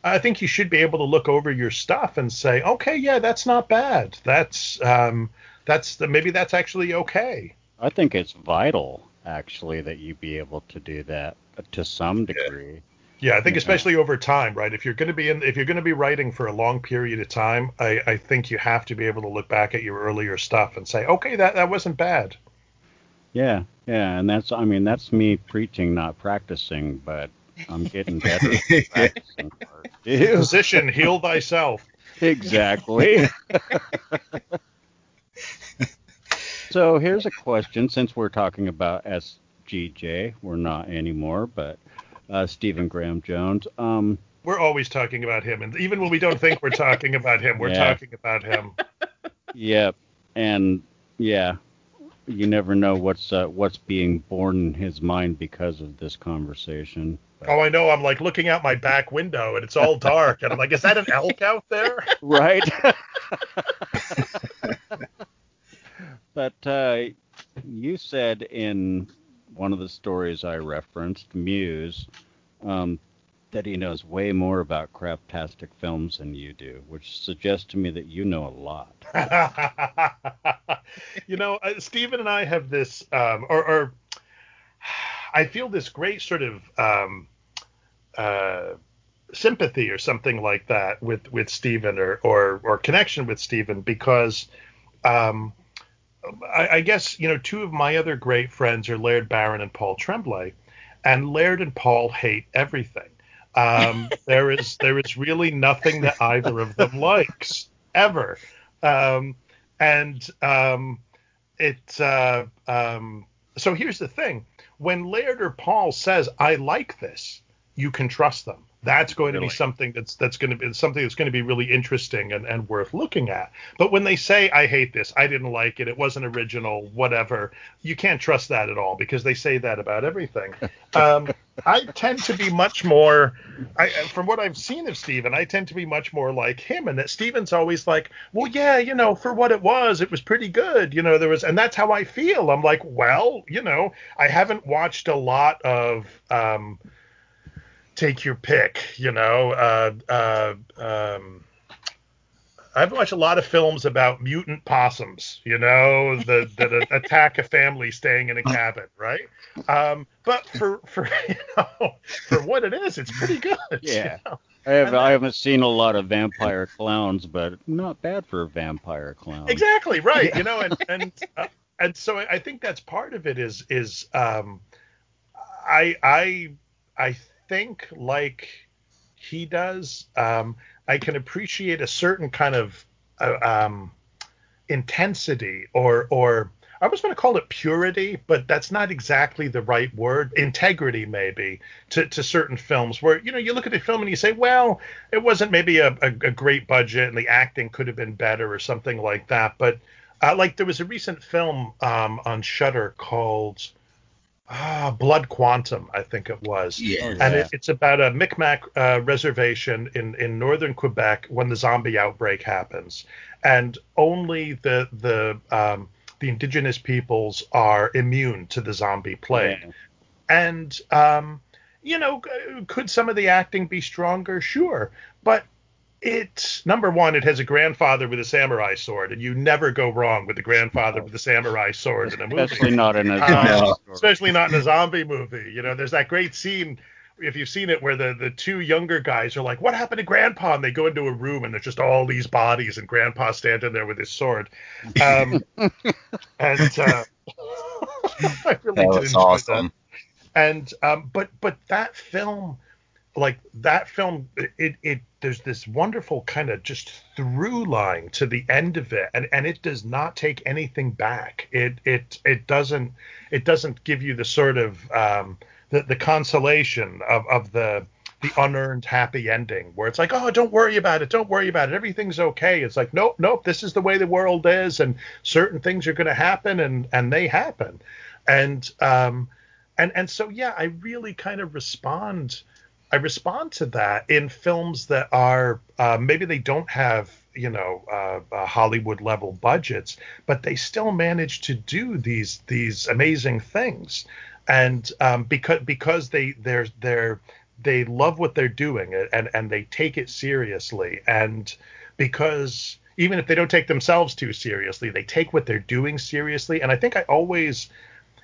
I think you should be able to look over your stuff and say, okay, yeah, that's not bad. That's um, that's maybe that's actually okay. I think it's vital actually that you be able to do that to some degree. Yeah, I think especially over time, right? If you're going to be in, if you're going to be writing for a long period of time, I, I think you have to be able to look back at your earlier stuff and say, okay, that that wasn't bad. Yeah, yeah, and that's I mean that's me preaching, not practicing, but I'm getting better. practicing Position, heal thyself. Exactly. so here's a question since we're talking about SGJ, we're not anymore, but uh, Stephen Graham Jones. Um, we're always talking about him, and even when we don't think we're talking about him, we're yeah. talking about him. Yep, and yeah, you never know what's uh, what's being born in his mind because of this conversation. But. Oh, I know. I'm like looking out my back window and it's all dark, and I'm like, is that an elk out there? Right. but uh, you said in one of the stories I referenced, Muse, um, that he knows way more about craptastic films than you do, which suggests to me that you know a lot. you know, uh, Stephen and I have this, um, or, or, I feel this great sort of um, uh, sympathy or something like that with with Stephen, or or, or connection with Stephen, because um, I, I, guess you know two of my other great friends are Laird Barron and Paul Tremblay, and Laird and Paul hate everything. Um, there is there is really nothing that either of them likes ever, um, and um, it uh, um, so here's the thing: when Laird or Paul says, "I like this," you can trust them. That's going to be something that's that's going to be something that's going to be really interesting and, and worth looking at. But when they say, "I hate this," "I didn't like it," "It wasn't original," whatever, you can't trust that at all because they say that about everything. Um, I tend to be much more, I, from what I've seen of Stephen, I tend to be much more like him, and that Stephen's always like, well, yeah, you know, for what it was, it was pretty good, you know, there was, and that's how I feel. I'm like, well, you know, I haven't watched a lot of, um, take your pick, you know, uh, uh, um, I've watched a lot of films about mutant possums, you know, that that attack a family staying in a cabin, right? Um, but for for you know for what it is, it's pretty good. you Yeah. know? I, have, I haven't seen a lot of vampire clowns, but not bad for a vampire clown. Exactly right. You know, and and uh, and so I I think that's part of it is is um, I I I think like he does. Um, I can appreciate a certain kind of uh, um, intensity or or I was going to call it purity, but that's not exactly the right word. Integrity, maybe, to, to certain films where, you know, you look at the film and you say, well, it wasn't maybe a, a, a great budget and the acting could have been better or something like that. But uh, like there was a recent film um, on Shudder called ah, Blood Quantum, I think it was. Yeah. And it, it's about a Micmac uh, reservation in, in northern Quebec when the zombie outbreak happens, and only the the um, the indigenous peoples are immune to the zombie plague. Yeah. And um, you know, could some of the acting be stronger? Sure, but it number one, it has a grandfather with a samurai sword, and you never go wrong with the grandfather with the samurai sword in a movie Especially not in a Uh, zombie No. story. especially not in a zombie movie. You know, there's that great scene if you've seen it where the the two younger guys are like, "What happened to Grandpa?" and they go into a room and there's just all these bodies and Grandpa standing there with his sword. Um, and uh, I really That did was enjoy awesome. that. And um, but but that film, like that film, it it there's this wonderful kind of just through line to the end of it, and and it does not take anything back. It it it doesn't it doesn't give you the sort of um, the the consolation of of the the unearned happy ending where it's like oh don't worry about it don't worry about it everything's okay it's like nope nope this is the way the world is and certain things are going to happen and and they happen and um and and so yeah i really kind of respond i respond to that in films that are uh, maybe they don't have you know uh, uh, hollywood level budgets but they still manage to do these these amazing things. And um, because because they they're they're they love what they're doing and and they take it seriously. And because even if they don't take themselves too seriously they take what they're doing seriously. And i think i always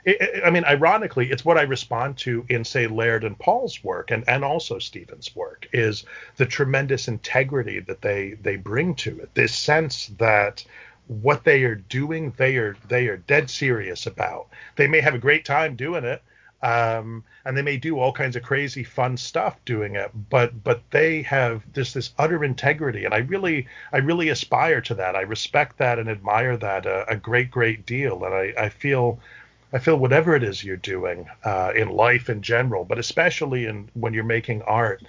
I- I mean, ironically, it's what I respond to in, say, Laird and Paul's work, and, and also Stephen's work, is the tremendous integrity that they they bring to it. This sense that what they are doing, they are they are dead serious about. They may have a great time doing it, um, and they may do all kinds of crazy fun stuff doing it, but but they have this this utter integrity, and I really I really aspire to that. I respect that and admire that a, a great great deal, and I I feel. I feel whatever it is you're doing uh, in life in general, but especially in when you're making art,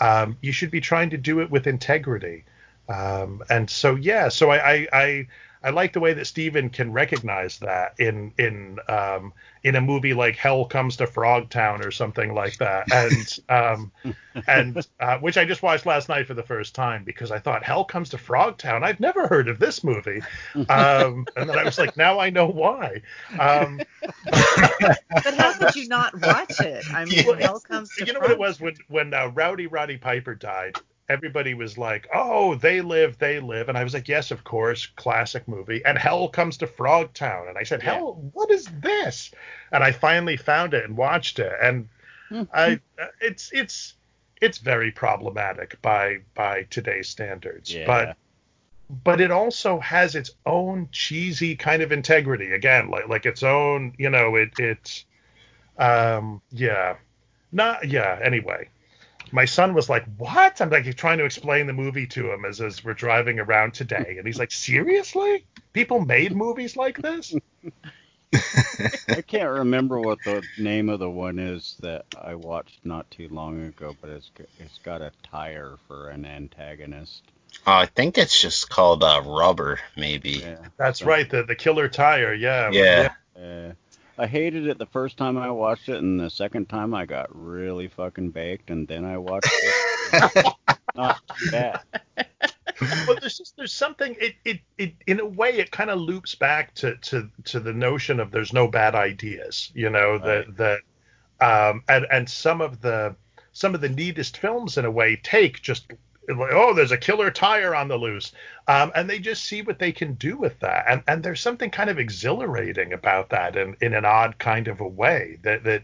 um, you should be trying to do it with integrity. Um, and so yeah, so I, I I I like the way that Stephen can recognize that in in um, in a movie like Hell Comes to Frogtown or something like that, and um, and uh, which I just watched last night for the first time because I thought Hell Comes to Frogtown. I've never heard of this movie, um, and then I was like, now I know why. Um, But how could you not watch it? I mean, Well, hell comes to you know what it was when when uh, Rowdy Roddy Piper died. Everybody was like, "Oh, they live, they live," and I was like, "Yes, of course, classic movie." And Hell comes to Frogtown, and I said, Yeah. "Hell, what is this?" And I finally found it and watched it, and I, uh, it's it's it's very problematic by by today's standards, Yeah. but but it also has its own cheesy kind of integrity again like like its own you know it it um yeah not yeah anyway my son was like what i'm like trying to explain the movie to him as as we're driving around today and he's like seriously people made movies like this I can't remember what the name of the one is that I watched not too long ago, but it's it's got a tire for an antagonist. Uh, I think it's just called uh, Rubber, maybe. Yeah. That's So- right, the the killer tire. Yeah. Yeah. Uh, I hated it the first time I watched it, and the second time I got really fucking baked, and then I watched it. Not too bad. well, there's just there's something it it, it in a way it kind of loops back to, to to the notion of there's no bad ideas, you know that that um and and some of the some of the neatest films in a way take just like, oh there's a killer tire on the loose um and they just see what they can do with that and and there's something kind of exhilarating about that in in an odd kind of a way that that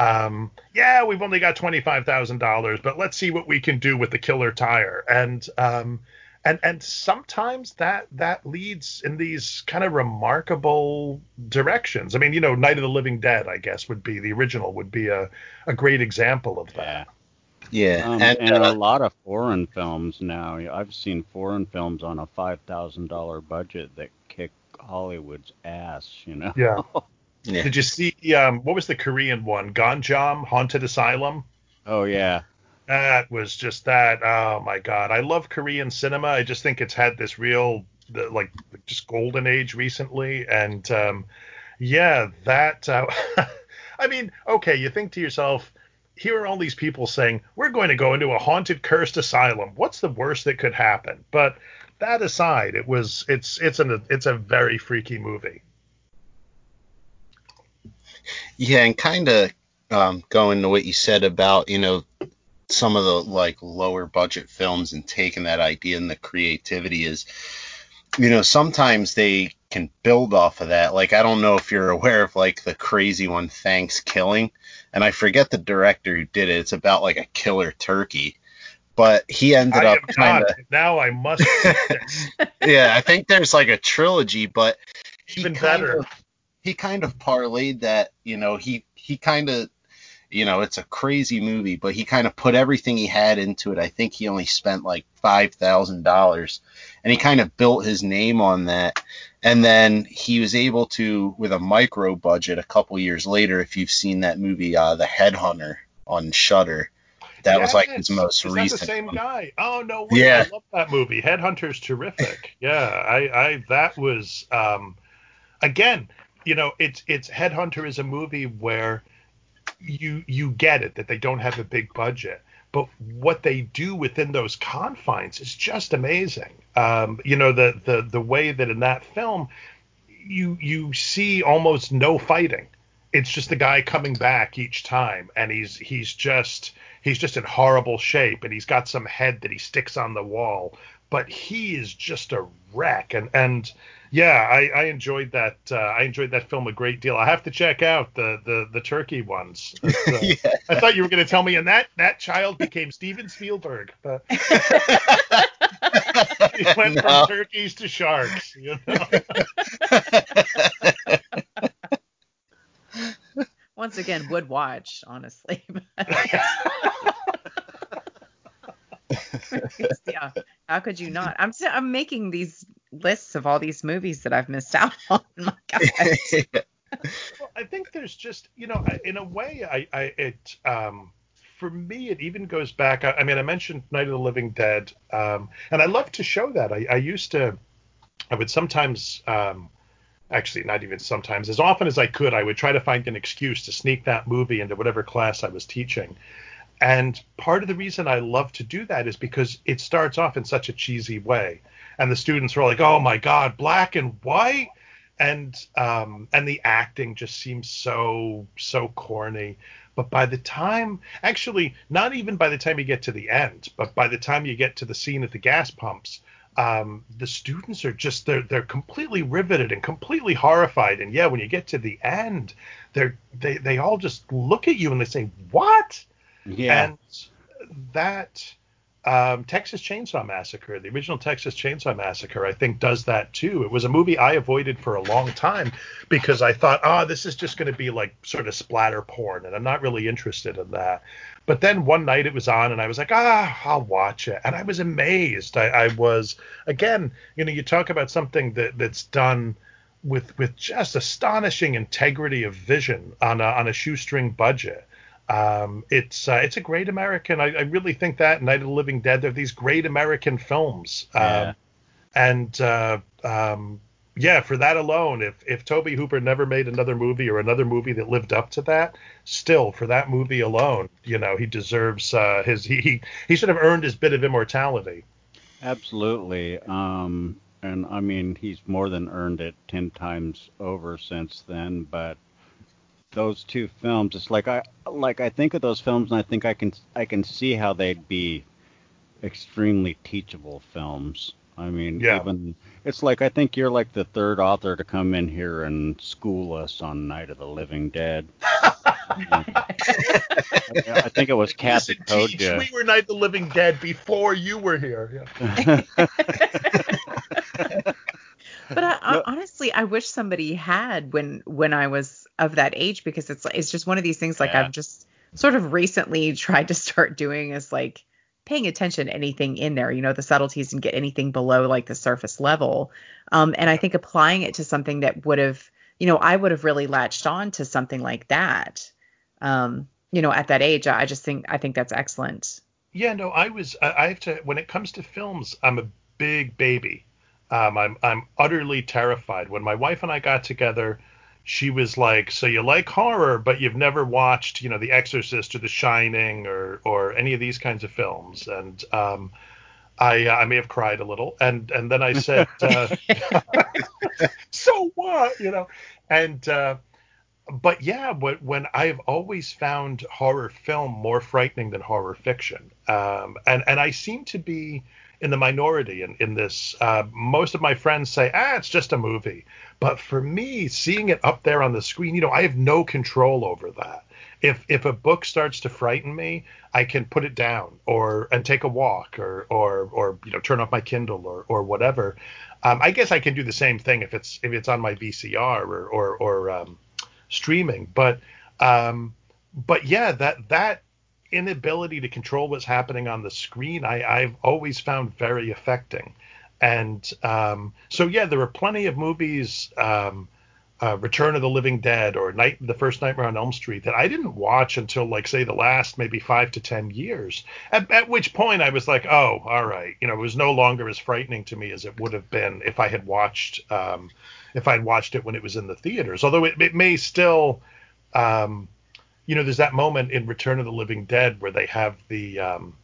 um, yeah, we've only got twenty five thousand dollars, but let's see what we can do with the killer tire. And um, and and sometimes that that leads in these kind of remarkable directions. I mean, you know, Night of the Living Dead, I guess, would be the original would be a a great example of that. Yeah. Yeah. Um, and and uh, a lot of foreign films now. I've seen foreign films on a five thousand dollar budget that kick Hollywood's ass. You know. Yeah. yeah. Did you see um, what was the Korean one? Gonjiam Haunted Asylum. Oh yeah. That was just that. Oh my god, I love Korean cinema. I just think it's had this real, the, like, just golden age recently, and um, yeah, that. Uh, I mean, okay, you think to yourself, here are all these people saying we're going to go into a haunted, cursed asylum. What's the worst that could happen? But that aside, it was, it's, it's an, it's a very freaky movie. Yeah, and kind of um, going to what you said about, you know, some of the like lower budget films and taking that idea and the creativity is, you know, sometimes they can build off of that. Like, I don't know if you're aware of like the crazy one, ThanksKilling, and I forget the director who did it. It's about like a killer turkey. But he ended I up kind of, Now I must. yeah, I think there's like a trilogy, but he Even kind better. of he kind of parlayed that, you know, he he kind of you know, it's a crazy movie, but he kind of put everything he had into it. I think he only spent like five thousand dollars, and he kind of built his name on that. And then he was able to, with a micro budget, a couple years later, if you've seen that movie, uh, The Headhunter on Shudder, that was like his Yes. most Is recent. that the same one. guy? Oh no, way. Yeah. I love that movie. Headhunter's terrific. yeah, I, I that was um, again, you know, it's it's Headhunter is a movie where you you get it that they don't have a big budget, but what they do within those confines is just amazing. Um, you know, the the the way that in that film you you see almost no fighting. It's just the guy coming back each time, and he's he's just he's just in horrible shape, and he's got some head that he sticks on the wall, but he is just a wreck. And and yeah, I, I enjoyed that. Uh, I enjoyed that film a great deal. I have to check out the the the turkey ones. It's, uh, yeah. I thought you were going to tell me, and that that child became Steven Spielberg. But he went No. from turkeys to sharks. You know? Once again, would watch, honestly. yeah. How could you not? I'm s- I'm making these lists of all these movies that I've missed out on. My God. Well, I think there's just, you know, in a way, I, I it, um, for me, it even goes back. I, I mean, I mentioned Night of the Living Dead, um, and I love to show that. I, I used to, I would sometimes, um, actually, not even sometimes, as often as I could, I would try to find an excuse to sneak that movie into whatever class I was teaching. And part of the reason I love to do that is because it starts off in such a cheesy way, and the students are like, "Oh my God, black and white." and um, and the acting just seems so so corny. But by the time, actually, not even by the time you get to the end, but by the time you get to the scene at the gas pumps, um, the students are just they're they're completely riveted and completely horrified. And yeah, when you get to the end, they're they they all just look at you and they say, "What?" Yeah. And that um, Texas Chainsaw Massacre, the original Texas Chainsaw Massacre, I think does that too. It was a movie I avoided for a long time because I thought, oh, this is just going to be like sort of splatter porn, and I'm not really interested in that. But then one night it was on, and I was like, ah, I'll watch it, and I was amazed. I, I was again, you know, you talk about something that that's done with with just astonishing integrity of vision on a, on a shoestring budget. Um, it's uh, it's a great American. I, I, really think that Night of the Living Dead. They're these great American films. Um, yeah. And uh, um, yeah, for that alone, if if Tobe Hooper never made another movie or another movie that lived up to that, still for that movie alone, you know, he deserves uh, his he he should have earned his bit of immortality. Absolutely. Um, and I mean, he's more than earned it ten times over since then. But those two films, it's like I like I think of those films and I think I can I can see how they'd be extremely teachable films. I mean, yeah. even it's like I think you're like the third author to come in here and school us on Night of the Living Dead. I think it was Kat that told you. We were Night of the Living Dead before you were here. Yeah. but I, I, honestly, I wish somebody had when when I was of that age because it's it's just one of these things like yeah. I've just sort of recently tried to start doing is like paying attention to anything in there, you know, the subtleties and get anything below like the surface level. Um, and I think applying it to something that would have, you know, I would have really latched on to something like that. Um, you know, at that age, I just think I think that's excellent. Yeah, no, I was I have to when it comes to films, I'm a big baby. Um, I'm I'm utterly terrified. When my wife and I got together, she was like, "So you like horror, but you've never watched, you know, The Exorcist or The Shining or or any of these kinds of films?" And um, I I may have cried a little, and and then I said, uh, "So what?" You know, and uh, but yeah, but when I've always found horror film more frightening than horror fiction, um, and and I seem to be in the minority in, in this. Uh, most of my friends say, ah, it's just a movie. But for me, seeing it up there on the screen, you know, I have no control over that. If if a book starts to frighten me, I can put it down or and take a walk or or or you know turn off my Kindle or or whatever. Um, I guess I can do the same thing if it's if it's on my VCR or or, or um, streaming. But um, but yeah, that that inability to control what's happening on the screen, I, I've always found very affecting. And um, so, yeah, there were plenty of movies, um, uh, Return of the Living Dead or Night, the first Nightmare on Elm Street, that I didn't watch until, like, say, the last maybe five to ten years. At, at which point, I was like, oh, all right, you know, it was no longer as frightening to me as it would have been if I had watched, um, if I'd watched it when it was in the theaters. Although it, it may still. Um, you know, there's that moment in Return of the Living Dead where they have the um,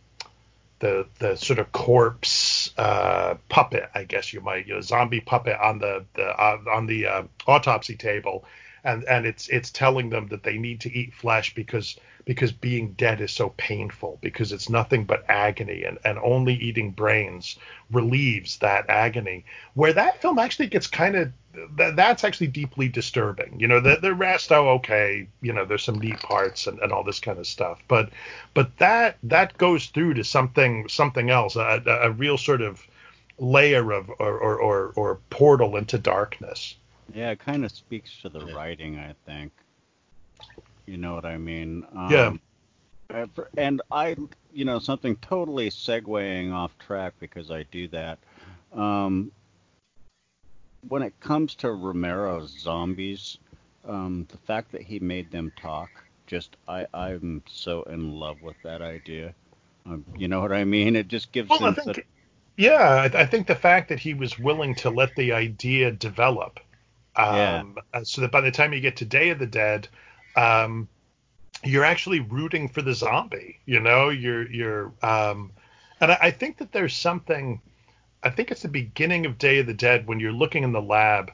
the the sort of corpse uh, puppet, I guess you might, you know, zombie puppet on the the uh, on the uh, autopsy table, and and it's it's telling them that they need to eat flesh because because being dead is so painful because it's nothing but agony and, and only eating brains relieves that agony. Where that film actually gets kind of that's actually deeply disturbing. You know the, the rest oh okay you know there's some neat parts and, and all this kind of stuff. But but that that goes through to something something else a, a real sort of layer of or, or, or, or portal into darkness yeah it kind of speaks to the writing i think you know what I mean? Um, yeah. And I, you know, something totally segueing off track because I do that. Um, when it comes to Romero's zombies, um, the fact that he made them talk, just I, I'm so in love with that idea. Um, you know what I mean? It just gives well, them. Think, yeah, I, I think the fact that he was willing to let the idea develop, um, yeah. so that by the time you get to Day of the Dead, um, you're actually rooting for the zombie. You know, you're you're um, and I, I think that there's something. I think it's the beginning of Day of the Dead when you're looking in the lab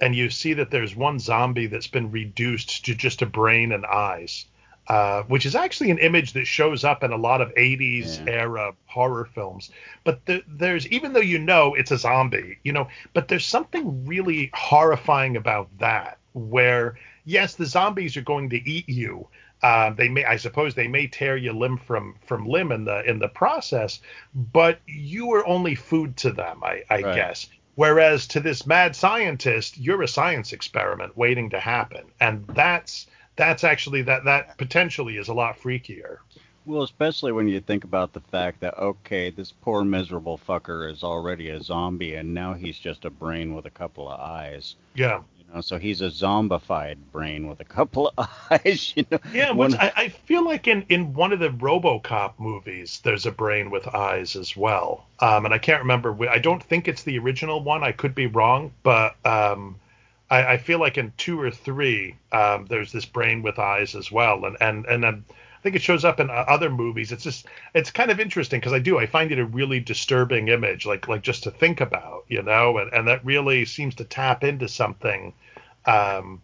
and you see that there's one zombie that's been reduced to just a brain and eyes. Uh, which is actually an image that shows up in a lot of 80s yeah. era horror films. But the, there's, even though you know it's a zombie, you know, but there's something really horrifying about that, where yes, the zombies are going to eat you. Uh, they may, I suppose, they may tear you limb from from limb in the in the process, but you are only food to them, I, I right. guess. Whereas to this mad scientist, you're a science experiment waiting to happen, and that's that's actually that that potentially is a lot freakier. Well, especially when you think about the fact that okay, this poor miserable fucker is already a zombie, and now he's just a brain with a couple of eyes. Yeah. You know, so he's a zombified brain with a couple of eyes. You know. Yeah, which I, I feel like in, in one of the RoboCop movies, there's a brain with eyes as well. Um, and I can't remember. I don't think it's the original one. I could be wrong, but um, I, I feel like in two or three, um, there's this brain with eyes as well. And and and um, I think it shows up in uh, other movies. It's just it's kind of interesting because I do I find it a really disturbing image, like like just to think about, you know, and and that really seems to tap into something. Um,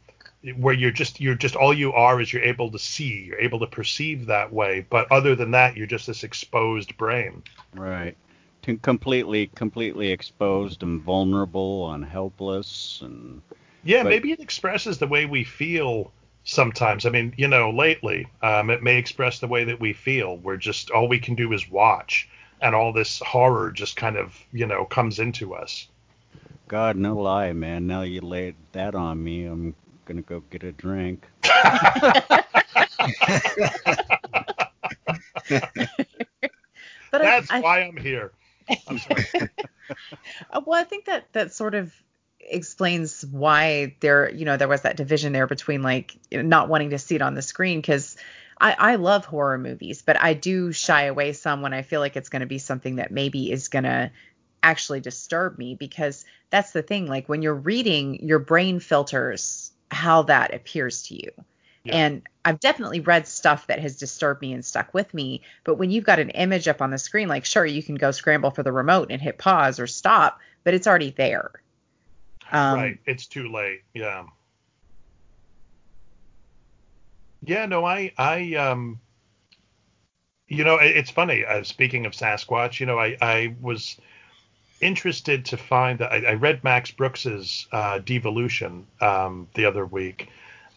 where you're just you're just all you are is you're able to see you're able to perceive that way but other than that you're just this exposed brain Right. To completely, completely exposed and vulnerable and helpless and yeah But- maybe it expresses the way we feel sometimes i mean you know lately um, it may express the way that we feel we're just all we can do is watch and all this horror just kind of you know comes into us God, no lie, man. Now you laid that on me, I'm gonna go get a drink. But that's I, why i'm here I'm sorry. Uh, Well, I think that that sort of explains why there, you know, there was that division there between like not wanting to see it on the screen because I, I love horror movies, but I do shy away some when I feel like it's going to be something that maybe is going to actually disturb me because that's the thing. Like when you're reading, your brain filters how that appears to you. Yeah. And I've definitely read stuff that has disturbed me and stuck with me. But when you've got an image up on the screen, like, sure, you can go scramble for the remote and hit pause or stop, but it's already there. Um, right. It's too late. Yeah. Yeah no i i um you know it, it's funny uh, speaking of sasquatch you know i i was interested to find that i, I read max brooks's uh devolution um the other week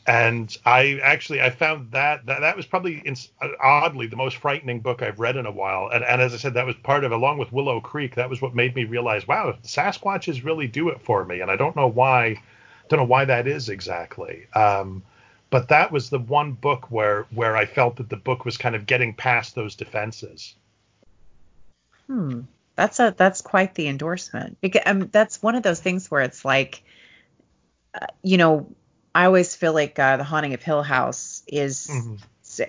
and i actually i found that that, that was probably in, oddly the most frightening book i've read in a while and, and as i said that was part of along with willow creek that was what made me realize wow sasquatches really do it for me and i don't know why don't know why that is exactly um, but that was the one book where where i felt that the book was kind of getting past those defenses Hmm. That's a that's quite the endorsement. Because um, that's one of those things where it's like, uh, you know, I always feel like uh, the Haunting of Hill House is, Mhm.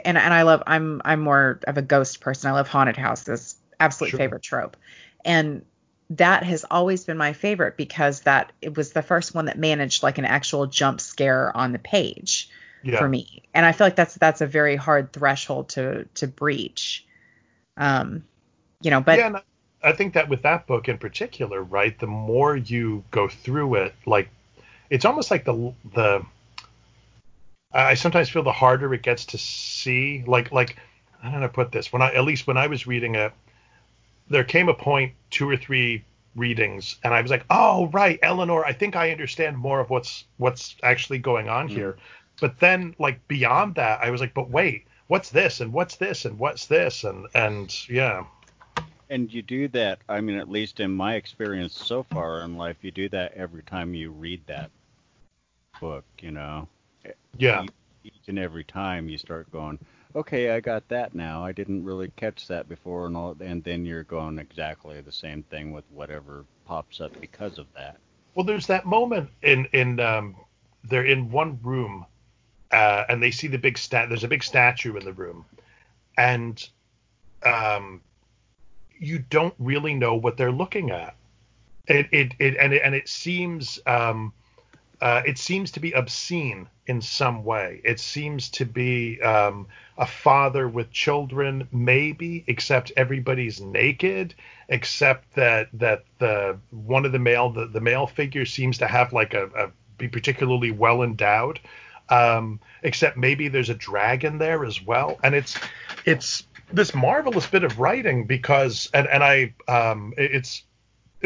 and and I love I'm I'm more of a ghost person. I love haunted houses, absolute Sure. favorite trope, and that has always been my favorite because that it was the first one that managed like an actual jump scare on the page yeah for me. And I feel like that's that's a very hard threshold to to breach. Um, you know, but yeah and i think that with that book in particular right the more you go through it like it's almost like the the i sometimes feel the harder it gets to see like like i don't know put this? When i at least when i was reading it there came a point two or three readings and i was like oh right eleanor i think i understand more of what's what's actually going on mm-hmm. here. But then like beyond that i was like but wait what's this and what's this and what's this? And and yeah. And you do that, I mean, at least in my experience so far in life, you do that every time you read that book, you know. Yeah Each and every time you start going, okay, I got that now. I didn't really catch that before, and all, and then you're going exactly the same thing with whatever pops up because of that. Well, there's that moment in in um, they're in one room, uh, and they see the big stat. There's a big statue in the room, and um, you don't really know what they're looking at. It it, it and it and it seems um, uh, it seems to be obscene in some way. It seems to be um, a father with children, maybe, except everybody's naked, except that that the one of the male the, the male figure seems to have like a, a be particularly well endowed. Um, except maybe there's a dragon there as well, and it's it's this marvelous bit of writing because and and I um, it- it's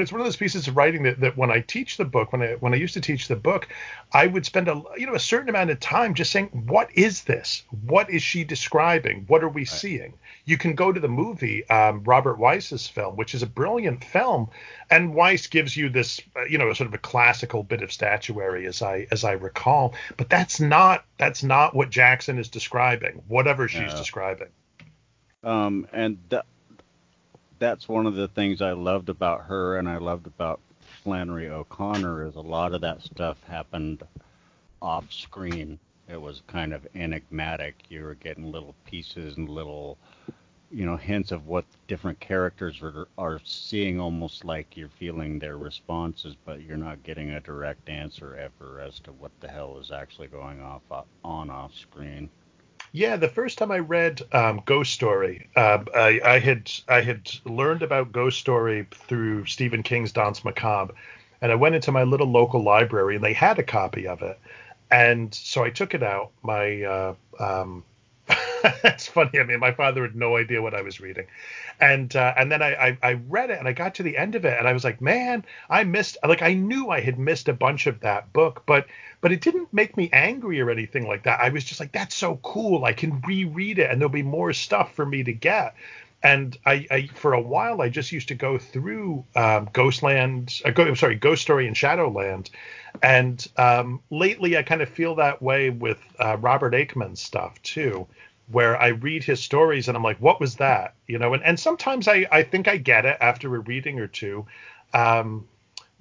it's one of those pieces of writing that, that when I teach the book, when I when I used to teach the book, I would spend a you know a certain amount of time just saying, what is this? What is she describing? What are we seeing? You can go to the movie um, Robert Wise's film, which is a brilliant film, and Weiss gives you this uh, you know sort of a classical bit of statuary as I as I recall, but that's not that's not what Jackson is describing, whatever she's No. describing. Um, and that's one of the things I loved about her, and I loved about Flannery O'Connor is a lot of that stuff happened off screen. It was kind of enigmatic. You were getting little pieces and little, you know, hints of what different characters are, are seeing, almost like you're feeling their responses, but you're not getting a direct answer ever as to what the hell is actually going off uh, on off screen. Yeah, the first time I read um, Ghost Story, uh, I, I, had I had learned about Ghost Story through Stephen King's Danse Macabre, and I went into my little local library and they had a copy of it, and so I took it out. My uh, um, it's funny. I mean, my father had no idea what I was reading, and uh, and then I, I, I read it and I got to the end of it and I was like, man, I missed. Like I knew I had missed a bunch of that book, but but it didn't make me angry or anything like that. I was just like, that's so cool. I can reread it and there'll be more stuff for me to get. And I, I for a while I just used to go through um, Ghostland, uh, go, I'm sorry, Ghost Story and Shadowland, and um, lately I kind of feel that way with uh, Robert Aickman's stuff too where I read his stories and I'm like, what was that? You know, and, and sometimes I, I think I get it after a reading or two. Um,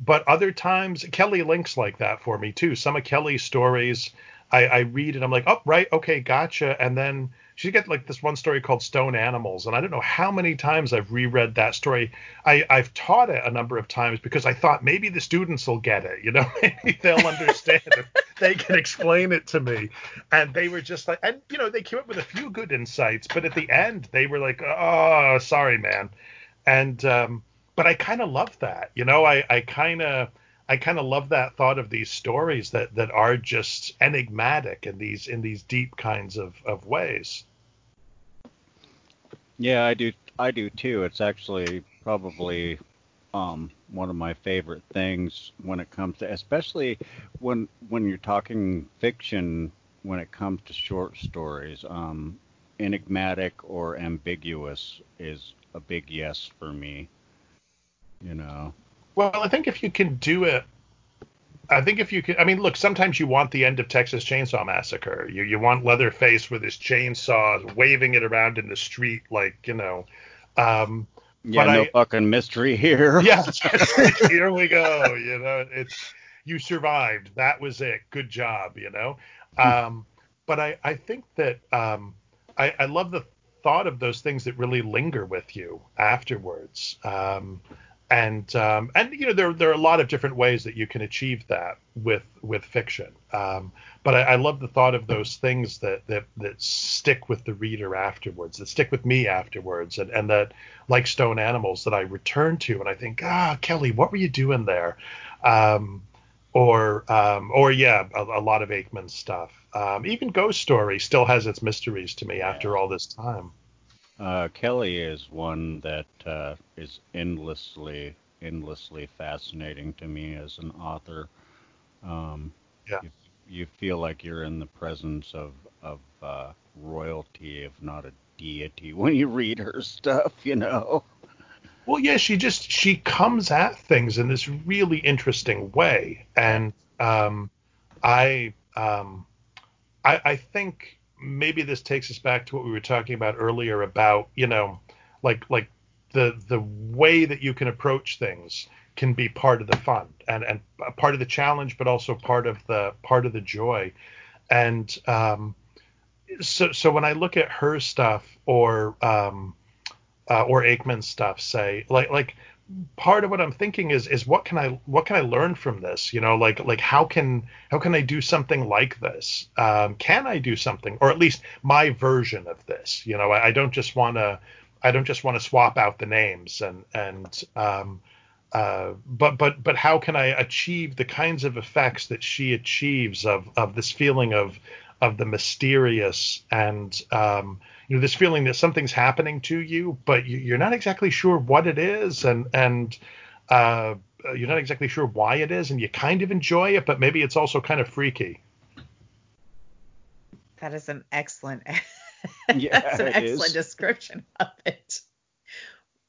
but other times Kelly Link's like that for me too. Some of Kelly's stories I, I read and I'm like, oh, right, okay, gotcha. And then she get like this one story called Stone Animals, and I don't know how many times I've reread that story. I, I've taught it a number of times because I thought maybe the students will get it, you know, maybe they'll understand it. They can explain it to me. And they were just like, and you know, they came up with a few good insights, but at the end they were like, oh, sorry, man. And um, but I kind of love that, you know, I I kind of I kind of love that thought of these stories that that are just enigmatic in these in these deep kinds of of ways. Yeah, I do. I do too. It's actually probably um, one of my favorite things when it comes to, especially when when you're talking fiction. When it comes to short stories, um, enigmatic or ambiguous is a big yes for me. You know. Well, I think if you can do it, I think if you can, I mean, look, sometimes you want the end of Texas Chainsaw Massacre. You you want Leatherface with his chainsaw waving it around in the street, like you know. Um, yeah, no I, fucking mystery here. Yeah, here we go. You know, it's you survived. That was it. Good job. You know. Um, but I I think that um, I I love the thought of those things that really linger with you afterwards. Um, and um, and you know there there are a lot of different ways that you can achieve that with with fiction. Um, but I, I, love the thought of those things that, that that stick with the reader afterwards, that stick with me afterwards, and and that like Stone Animals that I return to and I think, ah, Kelly, what were you doing there? Um, or um, or yeah, a, a, lot of Aickman's stuff. Um, even Ghost Story still has its mysteries to me after all this time. Uh, Kelly is one that uh, is endlessly, endlessly fascinating to me as an author. Um, yeah. You, you, feel like you're in the presence of of uh, royalty, if not a deity, when you read her stuff. You know. Well, yeah, she just she comes at things in this really interesting way, and um, I um, I, I think maybe this takes us back to what we were talking about earlier about you know like like the the way that you can approach things can be part of the fun and and part of the challenge but also part of the part of the joy. And um, so so when i look at her stuff or um, uh, or aickman's stuff say like like part of what I'm thinking is is what can I what can I learn from this? You know, like like how can how can I do something like this? Um, can I do something, or at least my version of this? You know, I, I don't just want to I don't just want to swap out the names and and um, uh, but but but how can I achieve the kinds of effects that she achieves of of this feeling of of the mysterious and um, you know this feeling that something's happening to you, but you, are not exactly sure what it is, and and uh, you're not exactly sure why it is, and you kind of enjoy it, but maybe it's also kind of freaky. That is an excellent. yeah, that's an excellent is. description of it.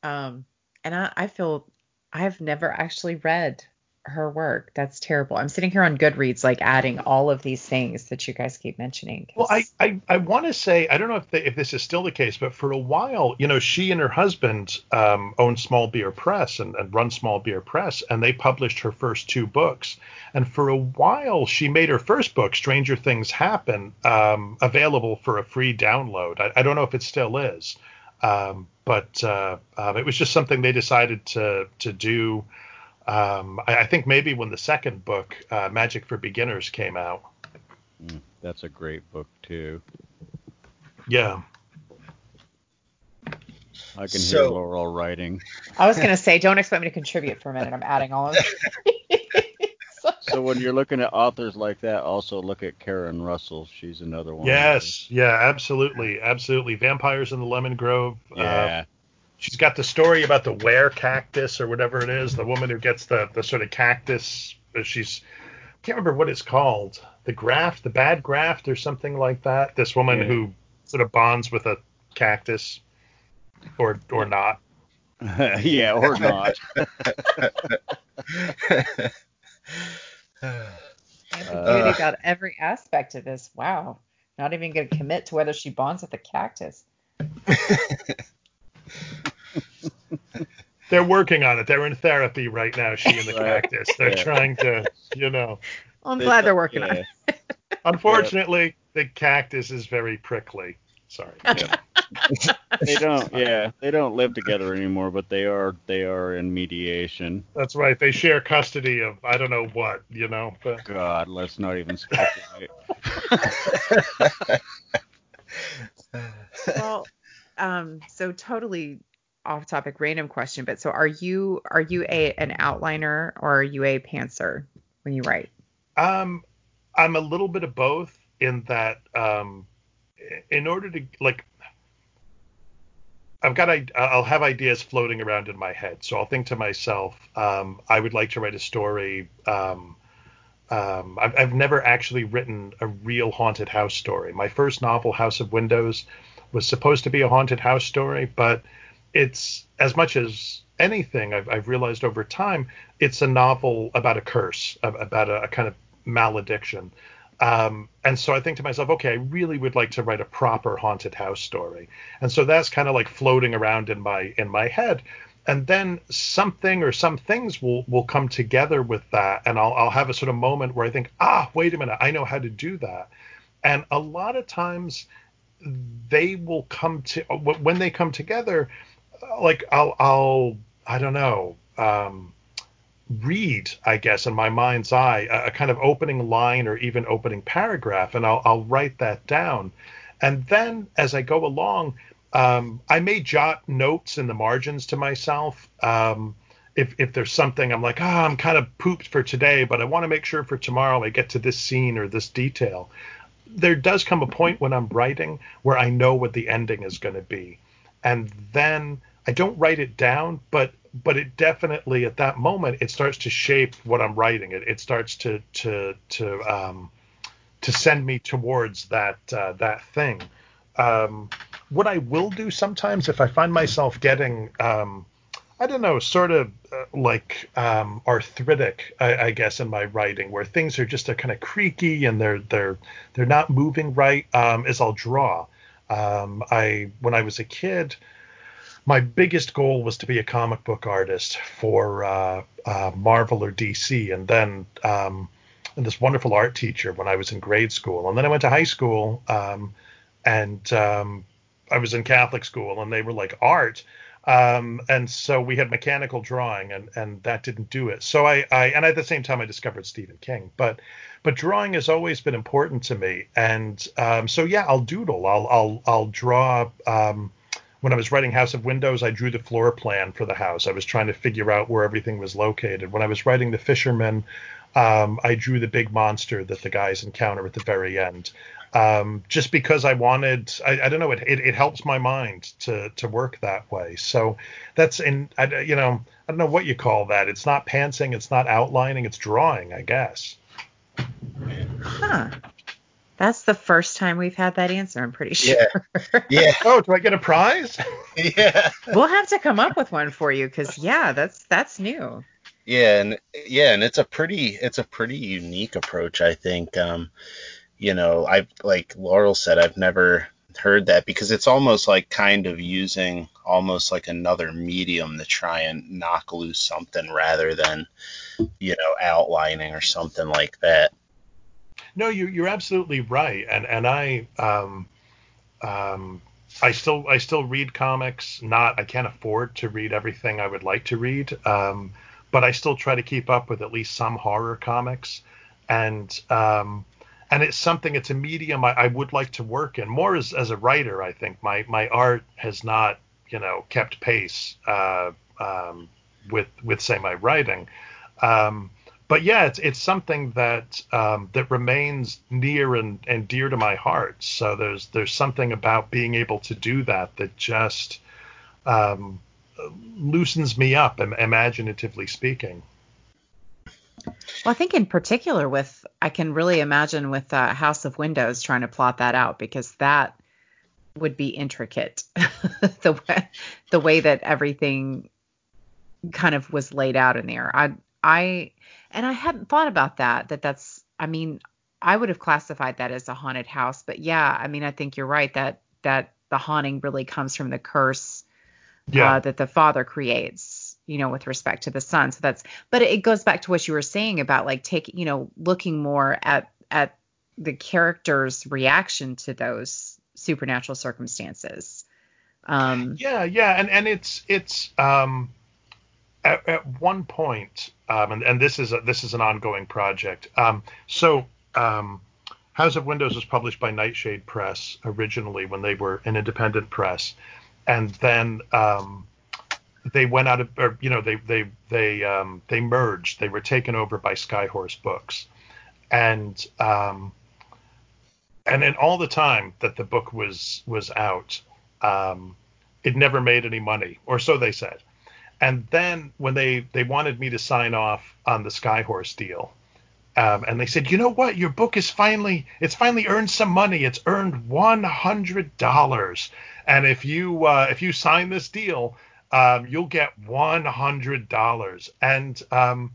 Um, and I, I feel I've never actually read her work. That's terrible. I'm sitting here on Goodreads, like adding all of these things that you guys keep mentioning. Well, I I, I want to say I don't know if they, if this is still the case, but for a while, you know, she and her husband um, owned Small Beer Press and, and run Small Beer Press, and they published her first two books. And for a while, she made her first book, Stranger Things Happen, um, available for a free download. I, I, don't know if it still is, um, but uh, um, it was just something they decided to to do. Um, I, I, think maybe when the second book, uh, Magic for Beginners, came out. Mm, that's a great book too. Yeah. I can so, hear Laurel writing. I was gonna say, don't expect me to contribute for a minute. I'm adding all of so when you're looking at authors like that, also look at Karen Russell. She's another one. Yes, yeah, absolutely, absolutely. Vampires in the Lemon Grove. Uh, yeah. Uh, she's got the story about the were cactus or whatever it is, the woman who gets the the sort of cactus. She's I can't remember what it's called, the graft, the bad graft, or something like that. This woman yeah. who sort of bonds with a cactus, or or not. yeah, or not. uh, got every aspect of this. Wow. Not even going to commit to whether she bonds with the cactus. They're working on it. They're in therapy right now, she and the cactus. They're yeah. trying to, you know. Well, I'm glad they're working yeah. on it. Unfortunately, the cactus is very prickly. Sorry. Yeah. they don't. Yeah, they don't live together anymore, but they are. They are in mediation. That's right. They share custody of I don't know what. You know. But... God, let's not even speculate. well, um, so totally off topic, random question, but so are you are you a an outliner or are you a pantser when you write? Um, I'm a little bit of both in that um in order to like I've got I'll have ideas floating around in my head. So I'll think to myself, um, I would like to write a story. Um, um, I've, I've, never actually written a real haunted house story. My first novel, House of Windows, was supposed to be a haunted house story, but it's as much as anything I've, I've realized over time, it's a novel about a curse, about a, a kind of malediction. Um, and so I think to myself, okay, I really would like to write a proper haunted house story. And so that's kind of like floating around in my in my head. And then something or some things will will come together with that, and I'll I'll have a sort of moment where I think, ah, wait a minute, I know how to do that. And a lot of times they will come to when they come together, like I'll I'll I don't know. Um, read, I guess, in my mind's eye, a, a, kind of opening line or even opening paragraph, and I'll, I'll write that down. And then as I go along, um, I may jot notes in the margins to myself. Um, if, if there's something I'm like, ah, oh, I'm kind of pooped for today, but I want to make sure for tomorrow I get to this scene or this detail. There does come a point when I'm writing where I know what the ending is going to be. And then I don't write it down, but but it definitely at that moment it starts to shape what I'm writing. It, it starts to to to um, to send me towards that uh, that thing. Um, what I will do sometimes if I find myself getting um, I don't know, sort of uh, like um, arthritic, I, I, guess, in my writing, where things are just a kind of creaky and they're they're they're not moving right. Um, is I'll draw. Um, I when I was a kid, my biggest goal was to be a comic book artist for uh, uh, Marvel or DC, and then um, and this wonderful art teacher when I was in grade school, and then I went to high school, um, and um, I was in Catholic school, and they were like art, um, and so we had mechanical drawing, and and that didn't do it. So I, I and at the same time I discovered Stephen King, but but drawing has always been important to me, and um, so yeah, I'll doodle, I'll I'll I'll draw. Um, when I was writing House of Windows, I drew the floor plan for the house. I was trying to figure out where everything was located. When I was writing The Fisherman, um, I drew the big monster that the guys encounter at the very end. Um, just because I wanted, I, I don't know, it, it, it, helps my mind to to work that way. So that's in, I, you know, I don't know what you call that. It's not pantsing, it's not outlining, it's drawing, I guess. Huh. That's the first time we've had that answer, I'm pretty sure. Yeah. yeah. oh, do I get a prize? yeah. We'll have to come up with one for you because yeah, that's that's new. Yeah, and yeah, and it's a pretty it's a pretty unique approach, I think. Um, you know, I've like Laurel said, I've never heard that because it's almost like kind of using almost like another medium to try and knock loose something rather than you know outlining or something like that. No, you you're absolutely right, and and I um um I still I still read comics. Not I can't afford to read everything I would like to read, um, but I still try to keep up with at least some horror comics, and um, and it's something it's a medium I, I, would like to work in more as, as a writer i think. My my art has not you know kept pace uh, um, with with say my writing. Um, but yeah it's it's something that um, that remains near and, and dear to my heart. So there's there's something about being able to do that that just um, loosens me up imaginatively speaking. Well, I think in particular with I can really imagine with uh, House of Windows trying to plot that out because that would be intricate. The way the way that everything kind of was laid out in there. I I and I hadn't thought about that that that's I mean I would have classified that as a haunted house, but yeah, I mean I think you're right that that the haunting really comes from the curse yeah. uh, that the father creates you know, with respect to the son. So that's, but it goes back to what you were saying about like taking, you know, looking more at at the character's reaction to those supernatural circumstances. Um, yeah, yeah, and and it's it's um, at, at one point, um, and, and this is a, this is an ongoing project. Um, so um, House of Windows was published by Nightshade Press originally when they were an independent press, and then um, they went out of, or you know, they they they um, they merged. They were taken over by Skyhorse Books, and um, and then all the time that the book was was out, it never made any money, or so they said. And then when they they wanted me to sign off on the Skyhorse deal, um, and they said, you know what, your book is finally it's finally earned some money. It's earned one hundred dollars, and if you uh, if you sign this deal, um, you'll get one hundred dollars. And um,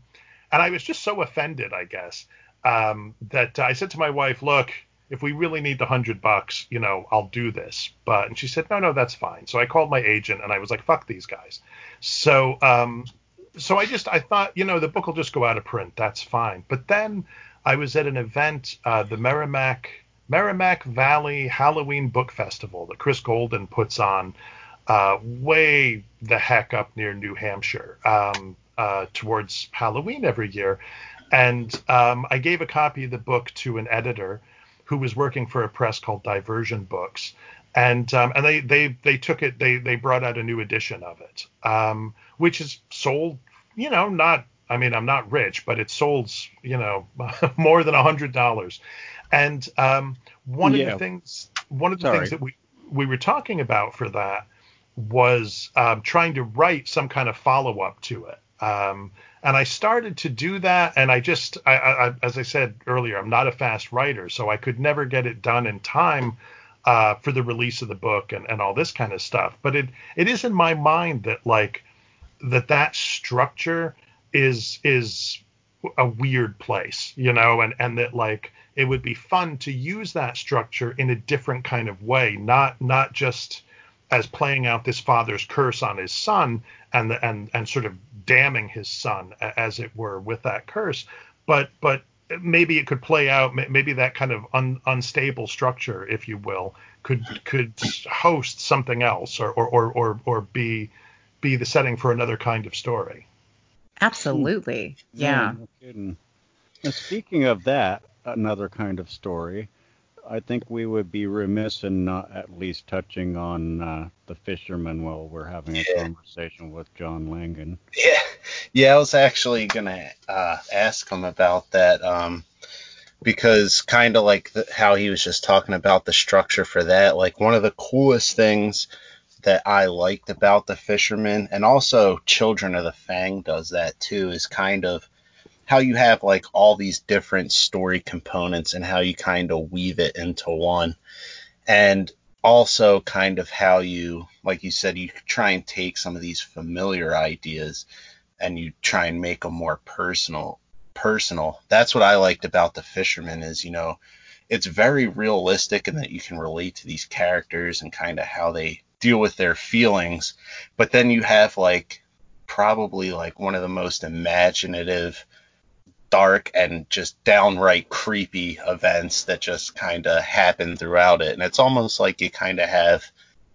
and I was just so offended, I guess, um, that I said to my wife, "Look, if we really need the hundred bucks, you know, I'll do this." But and she said, "No, no, that's fine." So I called my agent and I was like, "Fuck these guys." So um, so I just I thought, you know, the book will just go out of print. That's fine. But then I was at an event, uh, the Merrimack Merrimack Valley Halloween Book Festival that Chris Golden puts on uh, way the heck up near New Hampshire um, uh, towards Halloween every year. And um, I gave a copy of the book to an editor who was working for a press called Diversion Books. And um, and they, they they took it they they brought out a new edition of it, um, which is sold you know not I mean I'm not rich but it sold you know more than a hundred dollars, and um, one yeah. of the things one of the Sorry. things that we we were talking about for that was um, trying to write some kind of follow up to it. And I started to do that, and I just, I, I, as I said earlier, I'm not a fast writer, so I could never get it done in time uh, for the release of the book and, and all this kind of stuff. But it, it is in my mind that like that that structure is is a weird place, you know, and and that like it would be fun to use that structure in a different kind of way, not not just as playing out this father's curse on his son and the, and and sort of damning his son as it were with that curse. But but maybe it could play out maybe that kind of un, unstable structure if you will could could host something else or or or or, or be be the setting for another kind of story. Absolutely. Hmm. Yeah, yeah. no now, speaking of that another kind of story I think we would be remiss in not at least touching on uh, the fisherman while we're having a yeah. conversation with John Langan. Yeah, yeah, I was actually gonna uh, ask him about that um, because kind of like the, how he was just talking about the structure for that. Like one of the coolest things that I liked about the fisherman, and also Children of the Fang does that too, is kind of how you have like all these different story components and how you kind of weave it into one. And also kind of how you, like you said, you try and take some of these familiar ideas, and you try and make them more personal personal. That's what I liked about The Fisherman is, you know, it's very realistic in that you can relate to these characters and kind of how they deal with their feelings. But then you have like probably like one of the most imaginative, dark, and just downright creepy events that just kind of happen throughout it. And it's almost like you kind of have,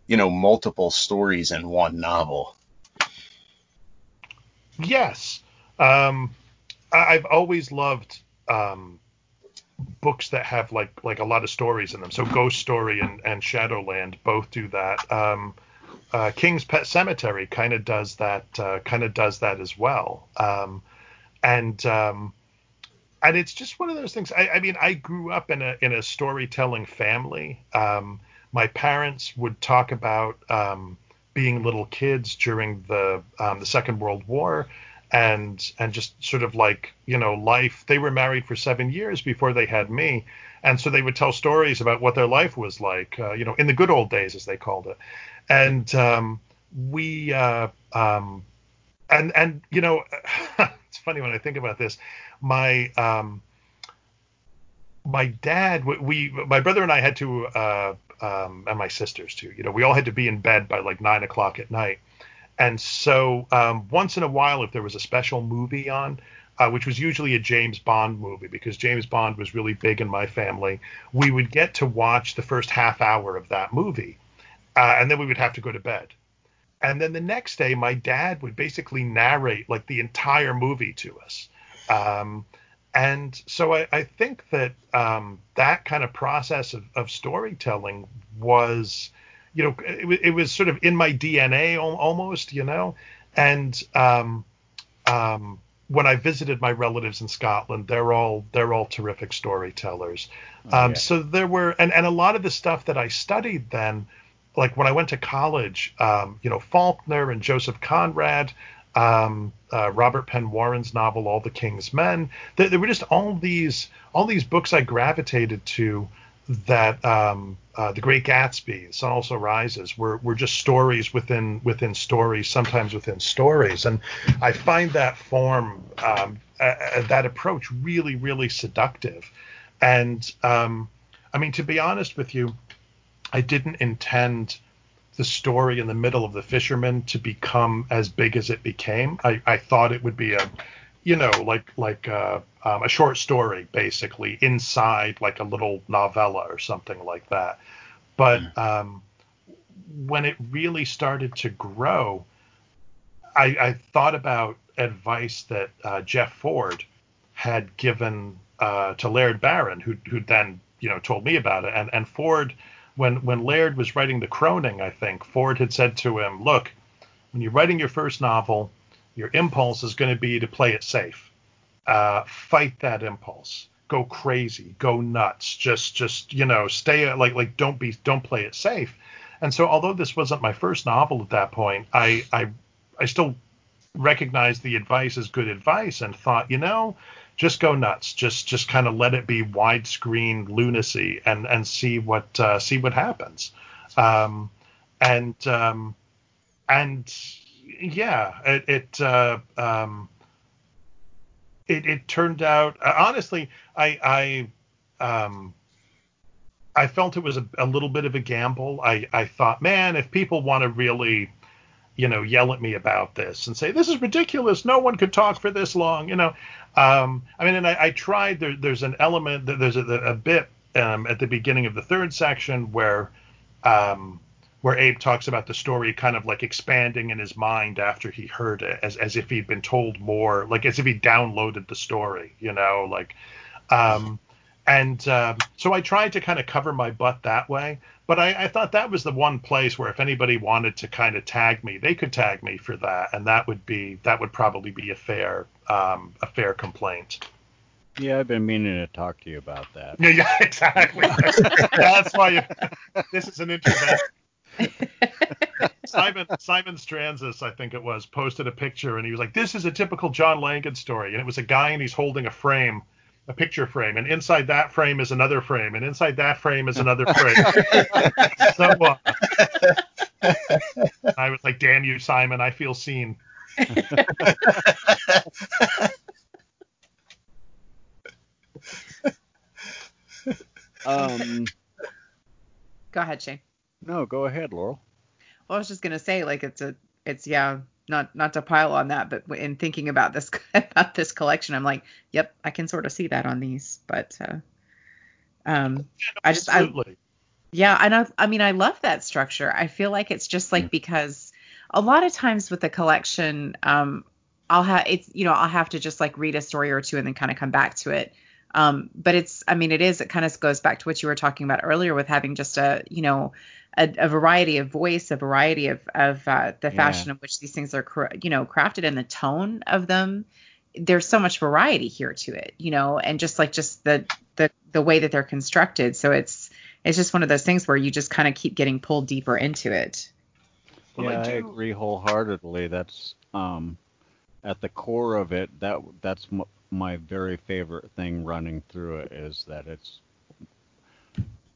you know, multiple stories in one novel. Yes. Um, I've always loved um, books that have like like a lot of stories in them. So Ghost Story and, and Shadowland both do that. Um, uh, King's Pet Sematary kind of does that uh, kind of does that as well. Um, and um, and it's just one of those things. I, I, mean, I grew up in a in a storytelling family. Um, my parents would talk about um, being little kids during the um, the Second World War and and just sort of like you know life they were married for seven years before they had me and so they would tell stories about what their life was like uh, you know in the good old days as they called it and um, we uh, um, and and you know it's funny when i think about this my um, my dad we my brother and i had to uh, um, and my sisters too you know we all had to be in bed by like nine o'clock at night and so um, once in a while, if there was a special movie on, uh, which was usually a James Bond movie because James Bond was really big in my family, we would get to watch the first half hour of that movie, uh, and then we would have to go to bed. And then the next day, my dad would basically narrate like the entire movie to us. Um, and so I, I think that um, that kind of process of, of storytelling was you know, it, it, was sort of in my DNA almost, you know. And um, um, when I visited my relatives in Scotland, they're all they're all terrific storytellers. Oh, um, yeah. So there were, and and a lot of the stuff that I studied then, like when I went to college, um, you know, Faulkner and Joseph Conrad. Um, uh, Robert Penn Warren's novel "All the King's Men." There, there, were just all these all these books I gravitated to that um, uh, the Great Gatsby, Sun Also Rises, were, were just stories within within stories, sometimes within stories, and I find that form, um, uh, that approach, really really seductive. And um, I mean, to be honest with you, I didn't intend the story in the middle of the fisherman to become as big as it became. I, I thought it would be a you know, like like uh, um, a short story basically inside like a little novella or something like that. But mm. um, when it really started to grow, I, I thought about advice that uh, Jeff Ford had given uh, to Laird Barron, who who then you know told me about it. And and Ford, when when Laird was writing the Croning, I think Ford had said to him, "Look, when you're writing your first novel." your impulse is going to be to play it safe. Uh, fight that impulse. Go crazy. Go nuts. Just, just you know, stay like, like don't be, don't play it safe. And so, although this wasn't my first novel at that point, I, I, I still recognized the advice as good advice and thought, you know, just go nuts. Just, just kind of let it be widescreen lunacy and and see what uh, see what happens. Um, and um, and yeah, it it, uh, um, it it turned out uh, honestly, I I um, I felt it was a, a, little bit of a gamble. I I thought, man, if people want to really you know yell at me about this and say this is ridiculous no one could talk for this long you know um, i mean and i, I tried there, there's an element there's a, a bit um, at the beginning of the third section where um, where Abe talks about the story kind of like expanding in his mind after he heard it, as as if he'd been told more, like as if he downloaded the story, you know, like. Um, and um, so I tried to kind of cover my butt that way, but I, I, thought that was the one place where if anybody wanted to kind of tag me, they could tag me for that, and that would be that would probably be a fair um, a fair complaint. Yeah, I've been meaning to talk to you about that. Yeah, yeah, exactly. That's why you, this is an intervention. Simon Simon Strantzas, I think it was, posted a picture and he was like, "This is a typical John Langan story," and it was a guy and he's holding a frame, a picture frame, and inside that frame is another frame, and inside that frame is another frame. so uh, I was like, "Damn you, Simon! I feel seen." Um, Go ahead, Shane. no, go ahead, Laurel. Well, I was just gonna say, like, it's a, it's yeah, not not to pile on that, but in thinking about this about this collection, I'm like, yep, I can sort of see that on these, but uh, um, I just, I, yeah, and I, I mean, I love that structure. I feel like it's just like because a lot of times with the collection, um, I'll have it's, you know, I'll have to just like read a story or two and then kind of come back to it. Um, but it's, I mean, it is, it kind of goes back to what you were talking about earlier with having just a, you know, a, a variety of voice, a variety of, of uh, the Yeah. fashion in which these things are, you know, crafted and the tone of them. There's so much variety here to it, you know, and just like just the the the way that they're constructed. So it's it's just one of those things where you just kind of keep getting pulled deeper into it. Well, I yeah, I, do- agree wholeheartedly. That's um, at the core of it. That that's m- my very favorite thing running through it is that it's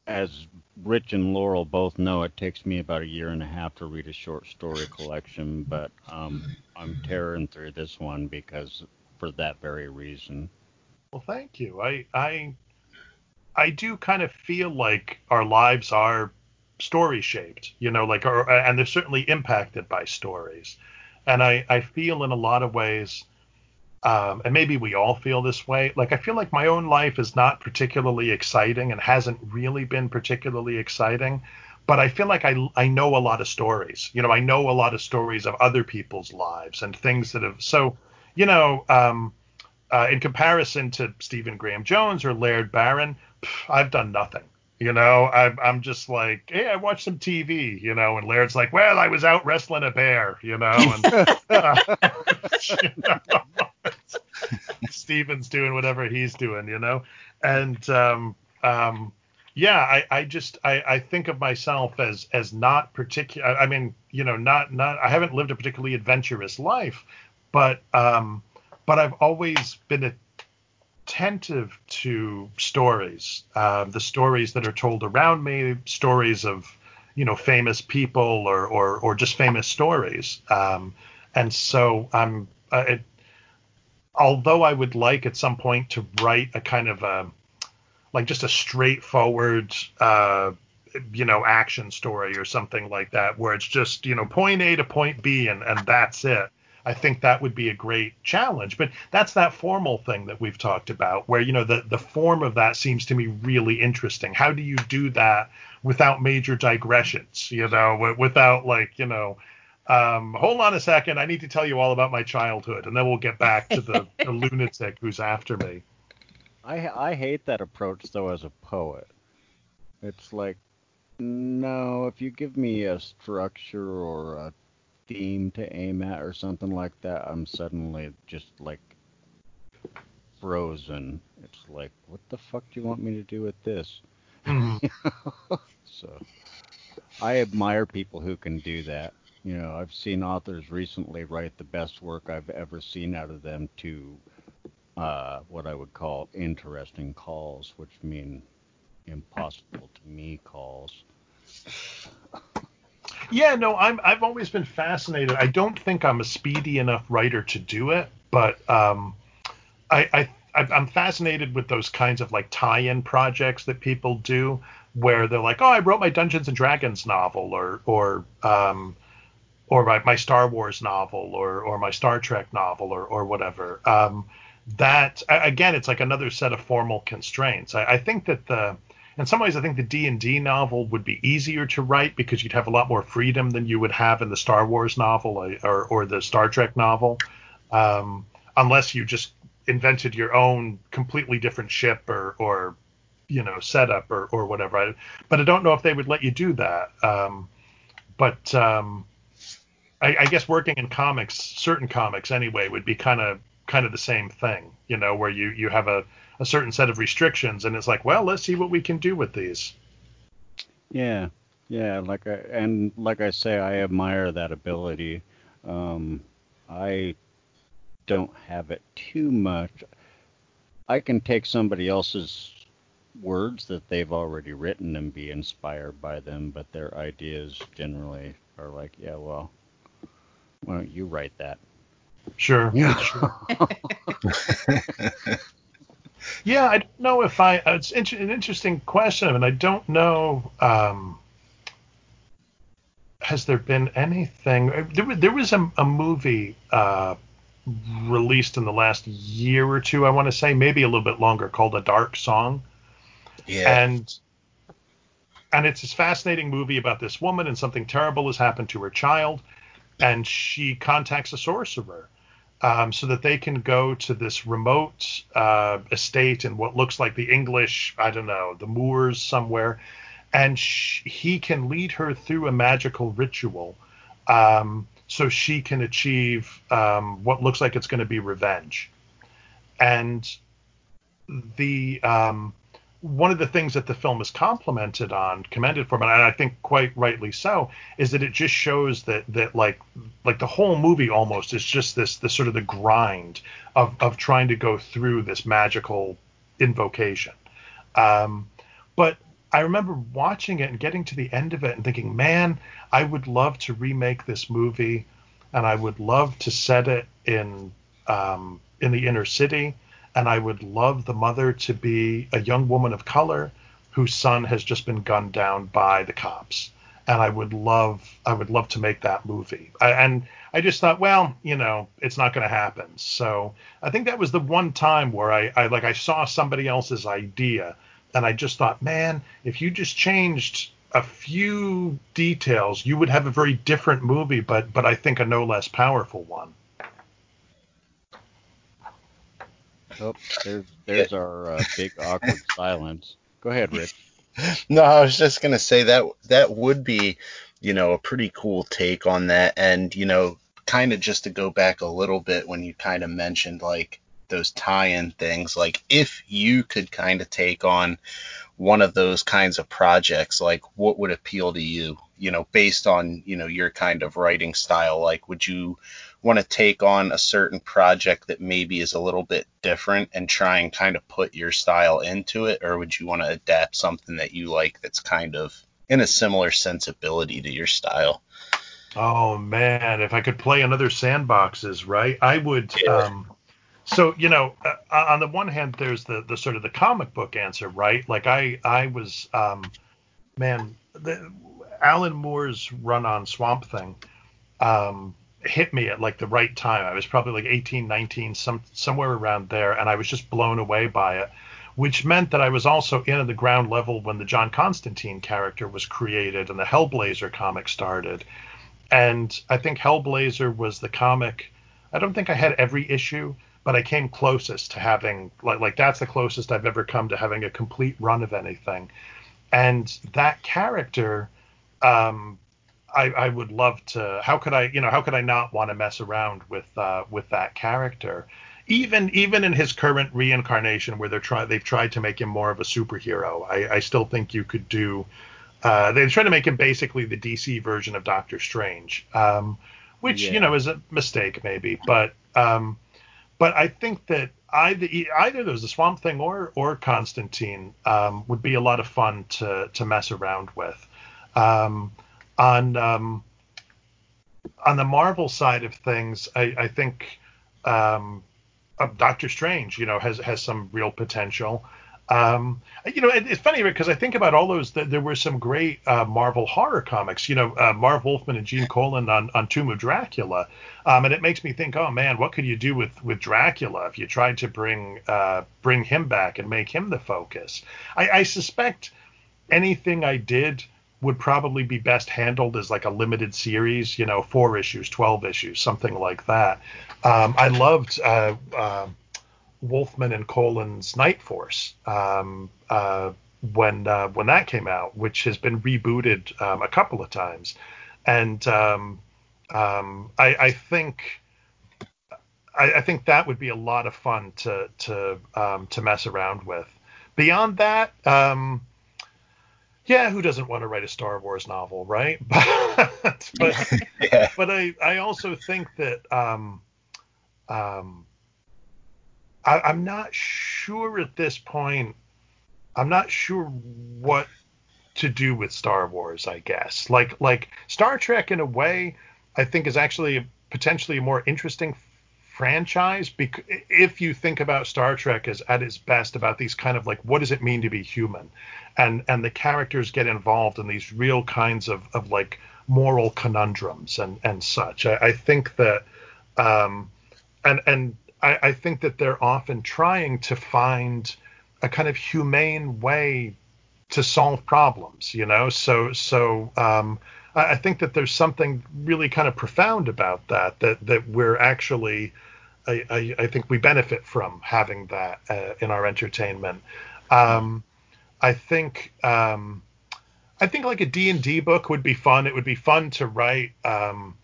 as Rich and Laurel both know. It takes me about a year and a half to read a short story collection, but um, I'm tearing through this one because for that very reason. Well, thank you. I I I do kind of feel like our lives are story shaped, you know, like or and they're certainly impacted by stories. And I I feel in a lot of ways um, and maybe we all feel this way. Like I feel like my own life is not particularly exciting and hasn't really been particularly exciting, but I feel like I I know a lot of stories. You know, I know a lot of stories of other people's lives and things that have so, you know, um, uh, in comparison to Stephen Graham Jones or Laird Barron, pff, I've done nothing. You know, I'm, I'm just like, hey, I watched some TV, you know, and Laird's like, well, I was out wrestling a bear, you know, and you know, Stephen's doing whatever he's doing, you know, and um, um, yeah, I, I just I, I think of myself as as not particular. I mean, you know, not not I haven't lived a particularly adventurous life, but um, but I've always been attentive to stories, uh, the stories that are told around me, stories of you know famous people or or, or just famous stories, um, and so I'm. Uh, it, although I would like at some point to write a kind of a like just a straightforward uh, you know action story or something like that where it's just you know point A to point B and and that's it. I think that would be a great challenge. But that's that formal thing that we've talked about, where you know the the form of that seems to me really interesting. How do you do that without major digressions? You know, without like you know, um, hold on a second, I need to tell you all about my childhood, and then we'll get back to the, the lunatic who's after me. I I hate that approach though as a poet. It's like no, if you give me a structure or a theme to aim at or something like that, I'm suddenly just like frozen. It's like, what the fuck do you want me to do with this? Mhm. so I admire people who can do that. You know, I've seen authors recently write the best work I've ever seen out of them to uh, what I would call interesting calls, which mean impossible to me calls. Yeah, no, I'm I've always been fascinated. I don't think I'm a speedy enough writer to do it, but um, I, I I'm fascinated with those kinds of like tie-in projects that people do, where they're like, oh, I wrote my Dungeons and Dragons novel, or or um, or my, my Star Wars novel, or or my Star Trek novel, or or whatever. Um, that again, it's like another set of formal constraints. I, I think that the in some ways, I think the D and D novel would be easier to write because you'd have a lot more freedom than you would have in the Star Wars novel or or, or the Star Trek novel, um, unless you just invented your own completely different ship or or you know setup or or whatever. I, but I don't know if they would let you do that. Um, but um, I, I guess working in comics, certain comics anyway, would be kind of kind of the same thing, you know, where you you have a a certain set of restrictions, and it's like, well, let's see what we can do with these. Yeah, yeah, like I and like I say, I admire that ability. Um, I don't have it too much. I can take somebody else's words that they've already written and be inspired by them, but their ideas generally are like, yeah, well, why don't you write that? Sure. Yeah. Yeah, I don't know if I. It's inter- an interesting question, and I don't know. Um, has there been anything? uh, There was, there was a, a movie uh, released in the last year or two, I want to say, maybe a little bit longer, called A Dark Song. Yeah. and and it's this fascinating movie about this woman and something terrible has happened to her child and she contacts a sorcerer um, so that they can go to this remote uh, estate in what looks like the english i don't know the moors somewhere and he can lead her through a magical ritual um, so she can achieve um, what looks like it's going to be revenge. And the um, one of the things that the film is complimented on, commended for, and I think quite rightly so, is that it just shows that that like like the whole movie almost is just this this sort of the grind of of trying to go through this magical invocation. Um, but I remember watching it and getting to the end of it and thinking, man, I would love to remake this movie, and I would love to set it in um, in the inner city and I would love the mother to be a young woman of color whose son has just been gunned down by the cops. And I would love, I would love to make that movie. I, and I just thought, well, you know, it's not going to happen. So I think that was the one time where I, I like, I saw somebody else's idea, and I just thought, man, if you just changed a few details, you would have a very different movie, but but I think a no less powerful one. Oh, there's there's our uh, big awkward silence. Go ahead, Rich. No, I was just gonna say that that would be, you know, a pretty cool take on that, and you know, kind of just to go back a little bit when you kind of mentioned like those tie-in things, like if you could kind of take on one of those kinds of projects, like what would appeal to you, you know, based on you know your kind of writing style, like would you want to take on a certain project that maybe is a little bit different and try and kind of put your style into it, or would you want to adapt something that you like that's kind of in a similar sensibility to your style? Oh man, if I could play another sandboxes, right? I would. Yeah. Um, so you know, uh, on the one hand, there's the the sort of the comic book answer, right? Like I I was, um, man, the, Alan Moore's run on Swamp Thing um, hit me at like the right time. I was probably like 18, 19, some somewhere around there, and I was just blown away by it. Which meant that I was also in at the ground level when the John Constantine character was created and the Hellblazer comic started. And I think Hellblazer was the comic. I don't think I had every issue, but I came closest to having like like that's the closest I've ever come to having a complete run of anything. And that character, um, I, I would love to. How could I, you know, how could I not want to mess around with uh, with that character? Even even in his current reincarnation, where they're trying, they've tried to make him more of a superhero. I, I still think you could do. Uh, they try to make him basically the DC version of Doctor Strange, um, which Yeah. you know is a mistake maybe, but um, but I think that either either there's the Swamp Thing or or Constantine um, would be a lot of fun to to mess around with. Um, on um, on the Marvel side of things, I, I think um, uh, Doctor Strange, you know, has has some real potential. Um, you know, it, it's funny because I think about all those. There were some great uh, Marvel horror comics. You know, uh, Marv Wolfman and Gene Colan on, on Tomb of Dracula, um, and it makes me think, oh man, what could you do with with Dracula if you tried to bring uh, bring him back and make him the focus? I, I suspect anything I did would probably be best handled as like a limited series, you know, four issues, twelve issues, something like that. Um, I loved. Uh, uh, Wolfman and Colan's Night Force um, uh, when uh, when that came out, which has been rebooted um, a couple of times, and um, um, I, I think I, I think that would be a lot of fun to to to mess around with. Beyond that, um, yeah, who doesn't want to write a Star Wars novel, right? but but Yeah. but I, I also think that um, um, I, I'm not sure at this point. I'm not sure what to do with Star Wars. I guess like like Star Trek in a way, I think is actually potentially a more interesting franchise bec- if you think about Star Trek as at its best about these kind of like what does it mean to be human? And and the characters get involved in these real kinds of of like moral conundrums and and such. I, I think that um and and I, I think that they're often trying to find a kind of humane way to solve problems you know? So so um I think that there's something really kind of profound about that that that we're actually I, I, I think we benefit from having that uh, in our entertainment. Um, I think um, I think like a D and D book would be fun. It would be fun to write. Um,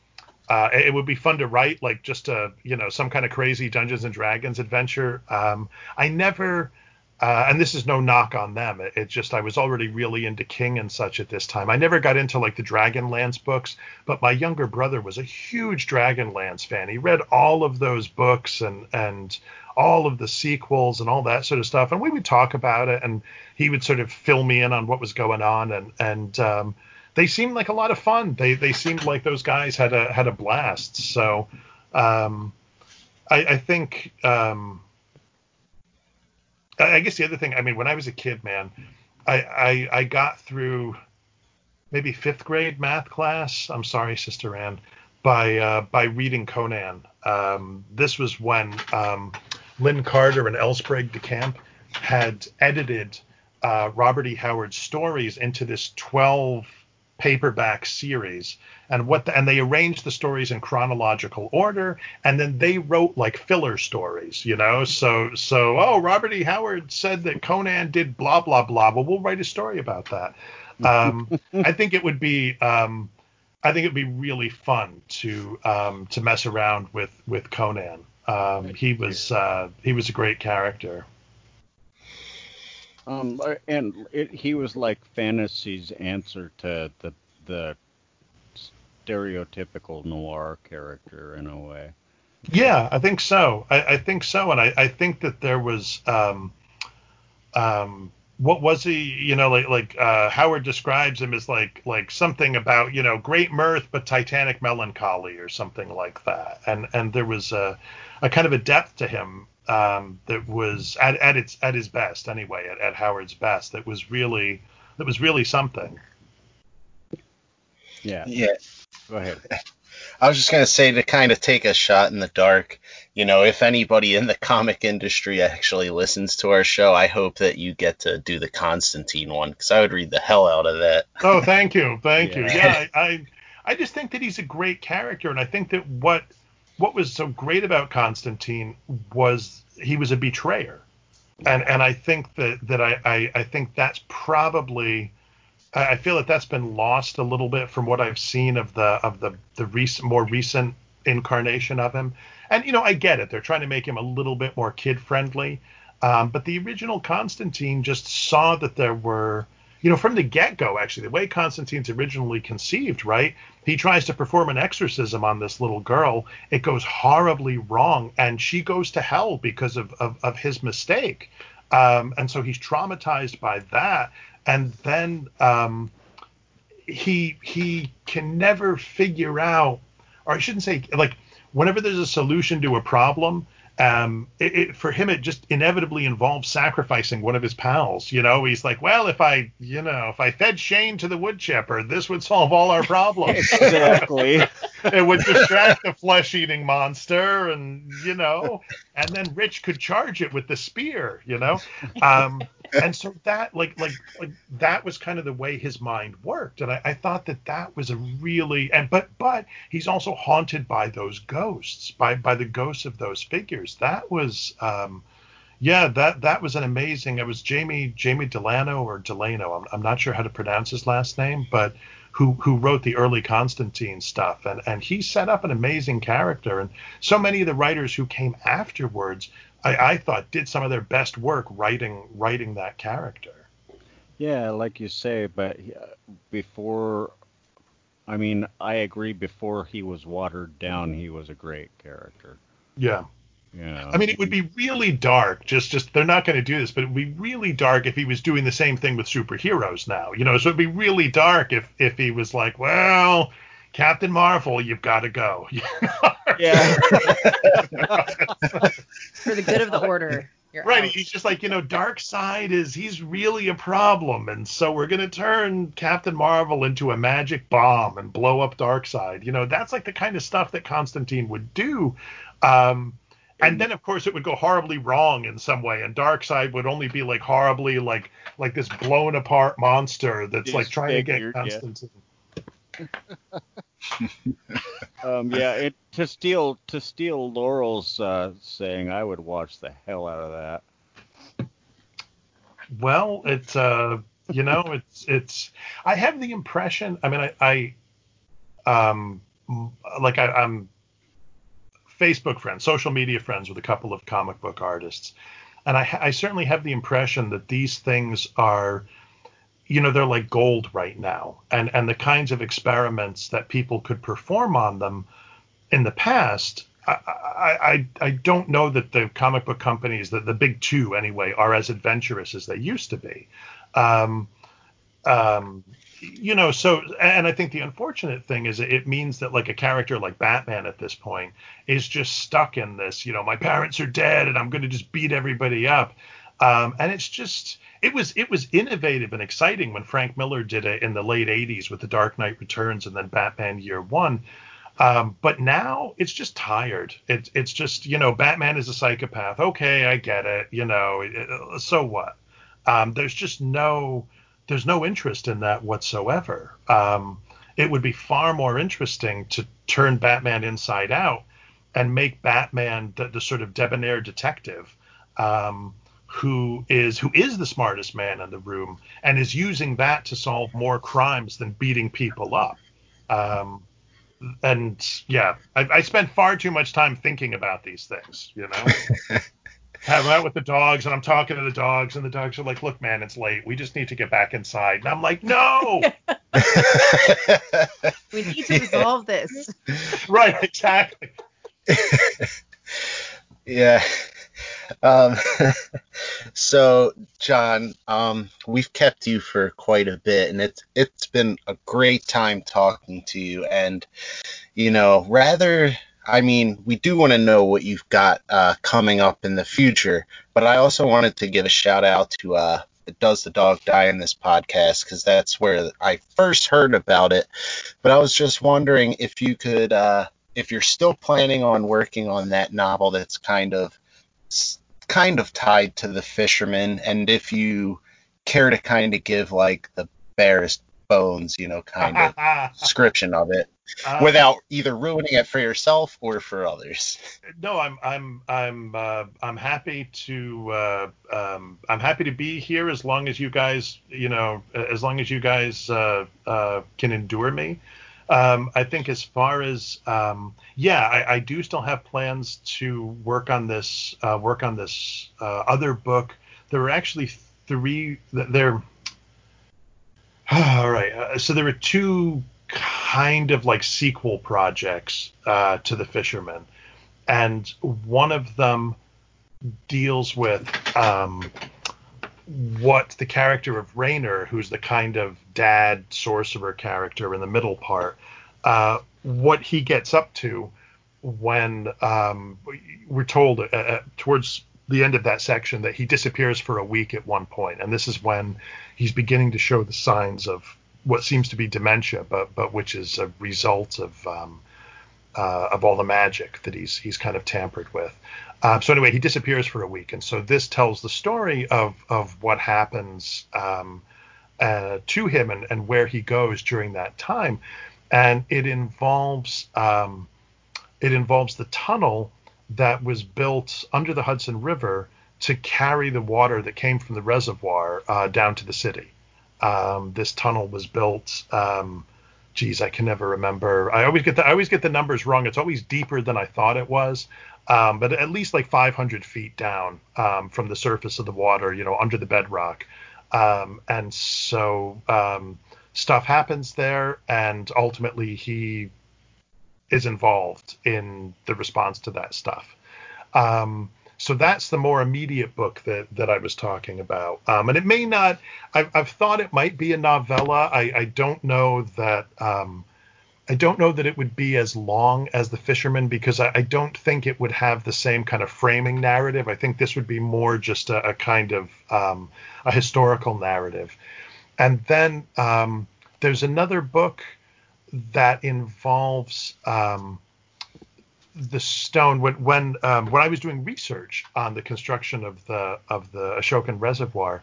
uh, it would be fun to write like just a you know some kind of crazy Dungeons and Dragons adventure. Um, I never uh, and this is no knock on them. It, it, just I was already really into King and such at this time. I never got into like the Dragonlance books, but my younger brother was a huge Dragonlance fan. He read all of those books and and all of the sequels and all that sort of stuff. And we would talk about it, and he would sort of fill me in on what was going on. And and um, they seemed like a lot of fun. They they seemed like those guys had a had a blast. So um, I, I think. Um, I guess the other thing, I mean, when I was a kid, man, I, I, I got through maybe fifth grade math class. I'm sorry, Sister Ann, by uh, by reading Conan. Um, this was when um, Lin Carter and L. Sprague de Camp had edited uh, Robert E. Howard's stories into this 12 paperback series and what the, and they arranged the stories in chronological order and then they wrote like filler stories you know? So so oh robert e. Howard said that conan did blah blah blah. Well we'll write a story about that. Um, i think it would be um, i think it'd be really fun to um, to mess around with with conan. Um, he was uh, he was a great character um, and it, he was like fantasy's answer to the the stereotypical noir character in a way. Yeah, I think so. I, I think so, and I, I, think that there was, um, um, what was he? You know, like like uh, Howard describes him as like like something about you know great mirth but titanic melancholy or something like that, and and there was a, a kind of a depth to him um, that was at, at its at his best anyway, at, at Howard's best. That was really that was really something. Yeah. Yeah. Go ahead. I was just gonna say to kind of take a shot in the dark. You know, if anybody in the comic industry actually listens to our show, I hope that you get to do the Constantine one because I would read the hell out of that. Oh, thank you, thank yeah. you. Yeah, I, I, I just think that he's a great character, and I think that what what was so great about Constantine was he was a betrayer, and and I think that that I I, I think that's probably I feel that that's been lost a little bit from what I've seen of the of the the recent more recent incarnation of him. And you know, I get it; they're trying to make him a little bit more kid friendly. Um, but the original Constantine just saw that there were you know, from the get go, actually, the way Constantine's originally conceived, right? He tries to perform an exorcism on this little girl. It goes horribly wrong, and she goes to hell because of, of, of his mistake. Um, and so he's traumatized by that. And then um, he he can never figure out, or I shouldn't say, like, whenever there's a solution to a problem, um, it, it, for him, it just inevitably involves sacrificing one of his pals. You know, he's like, well, if I, you know, if I fed Shane to the wood chipper, this would solve all our problems. exactly. it would distract the flesh-eating monster, and you know, and then Rich could charge it with the spear. You know, um, and so that, like, like, like that was kind of the way his mind worked, and I, I thought that that was a really, and but, but he's also haunted by those ghosts, by by the ghosts of those figures That was, um, yeah, that that was an amazing. It was Jamie Jamie Delano or Delano. I'm, I'm not sure how to pronounce his last name, but who who wrote the early Constantine stuff, and and he set up an amazing character. And so many of the writers who came afterwards, I, I thought, did some of their best work writing writing that character. Yeah, like you say, but before I mean, I agree. Before he was watered down, he was a great character. Yeah. Yeah. I mean, it would be really dark. Just, just they're not going to do this, but it would be really dark if he was doing the same thing with superheroes now. You know, so it'd be really dark if if he was like, well, Captain Marvel, you've got to go. Yeah. For the good of the order. You're right. out. He's just like, you know, Darkseid is he's really a problem, and so we're gonna turn Captain Marvel into a magic bomb and blow up Darkseid. You know, that's like the kind of stuff that Constantine would do. Um, and then of course it would go horribly wrong in some way, and Darkseid would only be like horribly like like this blown apart monster that's like trying to get Disfigured, yeah. Um, yeah, it, to steal to steal Laurel's uh, saying, I would watch the hell out of that. Well, it's uh, you know, it's it's. I have the impression. I mean, I, I um, like I, I'm Facebook friends, social media friends with a couple of comic book artists, and I, I certainly have the impression that these things are, you know, they're like gold right now, and and the kinds of experiments that people could perform on them in the past. I, I, I don't know that the comic book companies, the, the big two anyway, are as adventurous as they used to be. Um, um, you know, so and I think the unfortunate thing is it means that like a character like Batman at this point is just stuck in this, you know, my parents are dead and I'm going to just beat everybody up. Um, and it's just it was it was innovative and exciting when Frank Miller did it in the late 80s with The Dark Knight Returns and then Batman Year One. Um, but now it's just tired. It's it's just you know Batman is a psychopath. Okay, I get it. You know, it- it- so what? Um, there's just no there's no interest in that whatsoever. Um, it would be far more interesting to turn Batman inside out and make Batman the, the sort of debonair detective um, who is who is the smartest man in the room and is using that to solve more crimes than beating people up. Um, and yeah, I, I spent far too much time thinking about these things. You know, have out with the dogs, and I'm talking to the dogs, and the dogs are like, "Look, man, it's late. We just need to get back inside." And I'm like, "No, We need to resolve this. right, exactly." Yeah. Um, so, John, um, we've kept you for quite a bit, and it's it's been a great time talking to you. And you know, rather, I mean, we do want to know what you've got uh, coming up in the future, but I also wanted to give a shout out to uh, Does the Dog Die in this podcast because that's where I first heard about it. But I was just wondering if you could, uh, if you're still planning on working on that novel that's kind of kind of tied to the fisherman, and if you care to kind of give like the barest bones, you know, kind of description of it Uh, without either ruining it for yourself or for others. no, I'm I'm I'm uh, I'm happy to uh, um, I'm happy to be here as long as you guys you know as long as you guys uh, uh, can endure me. Um, I think as far as um, yeah, I, I do still have plans to work on this uh, work on this uh, other book. There were actually three. There. All right. Uh, so there were two kind of like sequel projects uh, to the Fisherman, and one of them deals with um, what the character of Rayner, who's the kind of dad sorcerer character in the middle part, uh, what he gets up to when um, we're told uh, uh, towards the end of that section that he disappears for a week at one point, and this is when he's beginning to show the signs of what seems to be dementia, but but which is a result of um, uh, of all the magic that he's he's kind of tampered with. Um, so anyway, he disappears for a week, and so this tells the story of of what happens um, uh, to him and, and where he goes during that time, and it involves um, it involves the tunnel that was built under the Hudson River to carry the water that came from the reservoir uh, down to the city. Um, this tunnel was built. Um, geez, I can never remember. I always get the I always get the numbers wrong. It's always deeper than I thought it was, um, but at least like 500 feet down um, from the surface of the water, you know, under the bedrock. Um, and so um, stuff happens there, and ultimately he is involved in the response to that stuff. Um, so that's the more immediate book that that I was talking about. Um, and it may not. I've, I've thought it might be a novella. I, I don't know that. Um, I don't know that it would be as long as The Fisherman because I, I don't think it would have the same kind of framing narrative. I think this would be more just a, a kind of um, a historical narrative. And then um, there's another book that involves um, the stone when when um, when I was doing research on the construction of the of the Ashokan Reservoir,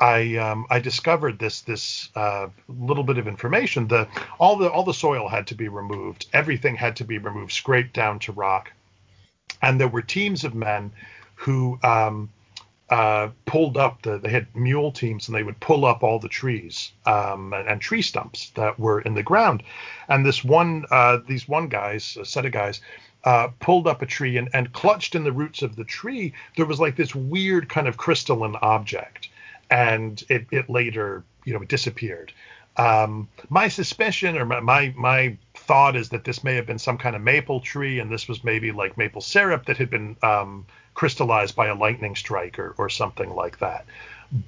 I um, I discovered this this uh, little bit of information. that all the all the soil had to be removed. Everything had to be removed, scraped down to rock, and there were teams of men who um, uh, pulled up the they had mule teams and they would pull up all the trees um, and, and, tree stumps that were in the ground. And this one uh, these one guys a set of guys uh, pulled up a tree and, and clutched in the roots of the tree there was like this weird kind of crystalline object and it, it later you know disappeared. Um, my suspicion or my, my, my thought is that this may have been some kind of maple tree, and this was maybe like maple syrup that had been um, crystallized by a lightning strike or, or something like that.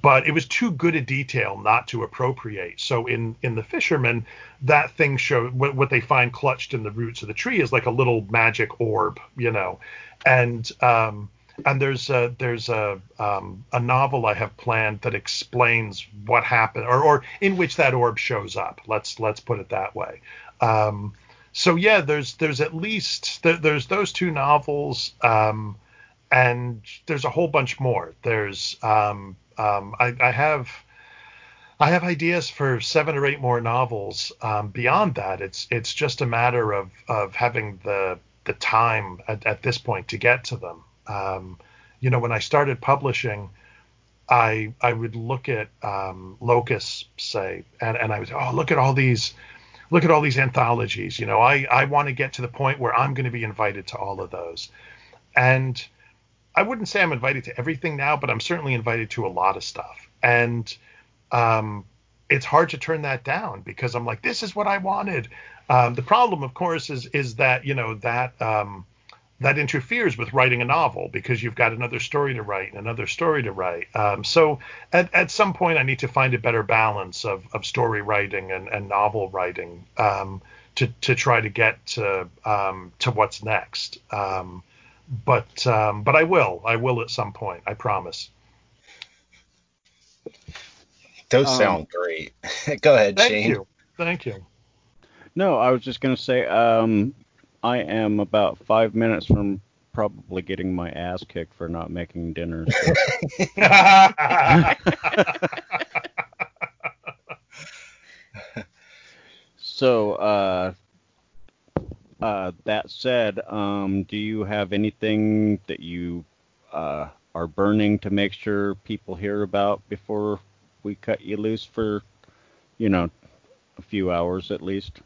But it was too good a detail not to appropriate. So in in the fisherman, that thing showed what, what they find clutched in the roots of the tree is like a little magic orb, you know, and um, and there's a, there's a um, a novel I have planned that explains what happened, or or in which that orb shows up. Let's let's put it that way. Um, so yeah, there's there's at least there, there's those two novels, um, and there's a whole bunch more. There's um, um, I, I have. I have ideas for seven or eight more novels. Um, beyond that, it's it's just a matter of of having the the time at, at this point to get to them. Um, you know, when I started publishing, I I would look at um, Locus, say, and, and I would say, oh look at all these look at all these anthologies. You know, I I want to get to the point where I'm going to be invited to all of those, and I wouldn't say I'm invited to everything now, but I'm certainly invited to a lot of stuff, and um, it's hard to turn that down because I'm like, this is what I wanted. Um, the problem, of course, is is that you know that um, that interferes with writing a novel because you've got another story to write and another story to write. Um, so at, at some point, I need to find a better balance of, of story writing and, and novel writing um, to, to try to get to, um, to what's next. But um, but I will. I will at some point. I promise. Those um, sound great. Go ahead, thank Shane. Thank you. Thank you. No, I was just going to say, um, I am about five minutes from probably getting my ass kicked for not making dinner. So, uh, uh, that said, um, do you have anything that you uh, are burning to make sure people hear about before we cut you loose for, you know, a few hours at least?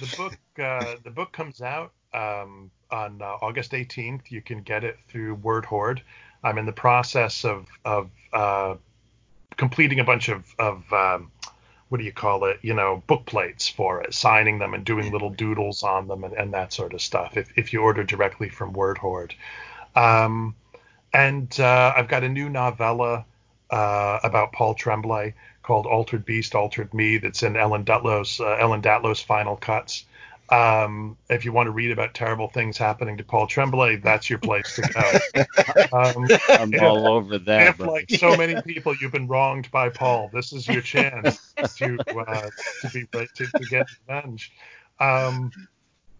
the book uh, the book comes out um, on uh, August 18th. You can get it through Word Horde. I'm in the process of of uh, completing a bunch of of um, what do you call it? You know, book plates for it, signing them and doing little doodles on them and, and that sort of stuff. If if you order directly from Word Horde, um, and uh, I've got a new novella uh, about Paul Tremblay called Altered Beast, Altered Me that's in Ellen Datlow's uh, Ellen Datlow's final cuts. Um, if you want to read about terrible things happening to Paul Tremblay, that's your place to go. Um, I'm if, all over that. If, like so many people, you've been wronged by Paul, this is your chance to uh, to be to, to get revenge. Um,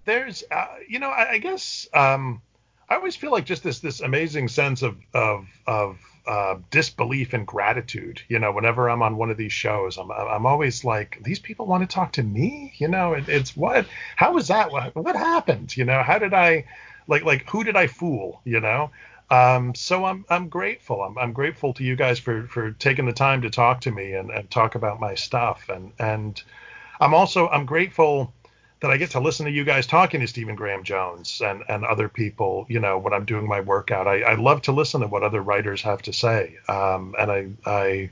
there's, uh, you know, I, I guess um, I always feel like just this this amazing sense of of of uh, disbelief and gratitude. You know, whenever I'm on one of these shows, I'm I'm always like, these people want to talk to me. You know, it, it's what? How was that? What, what happened? You know, how did I, like like who did I fool? You know. Um, so I'm I'm grateful. I'm I'm grateful to you guys for for taking the time to talk to me and, and talk about my stuff. And and I'm also I'm grateful that I get to listen to you guys talking to Stephen Graham Jones and, and other people, you know, when I'm doing my workout. I, I love to listen to what other writers have to say. Um, and I, I,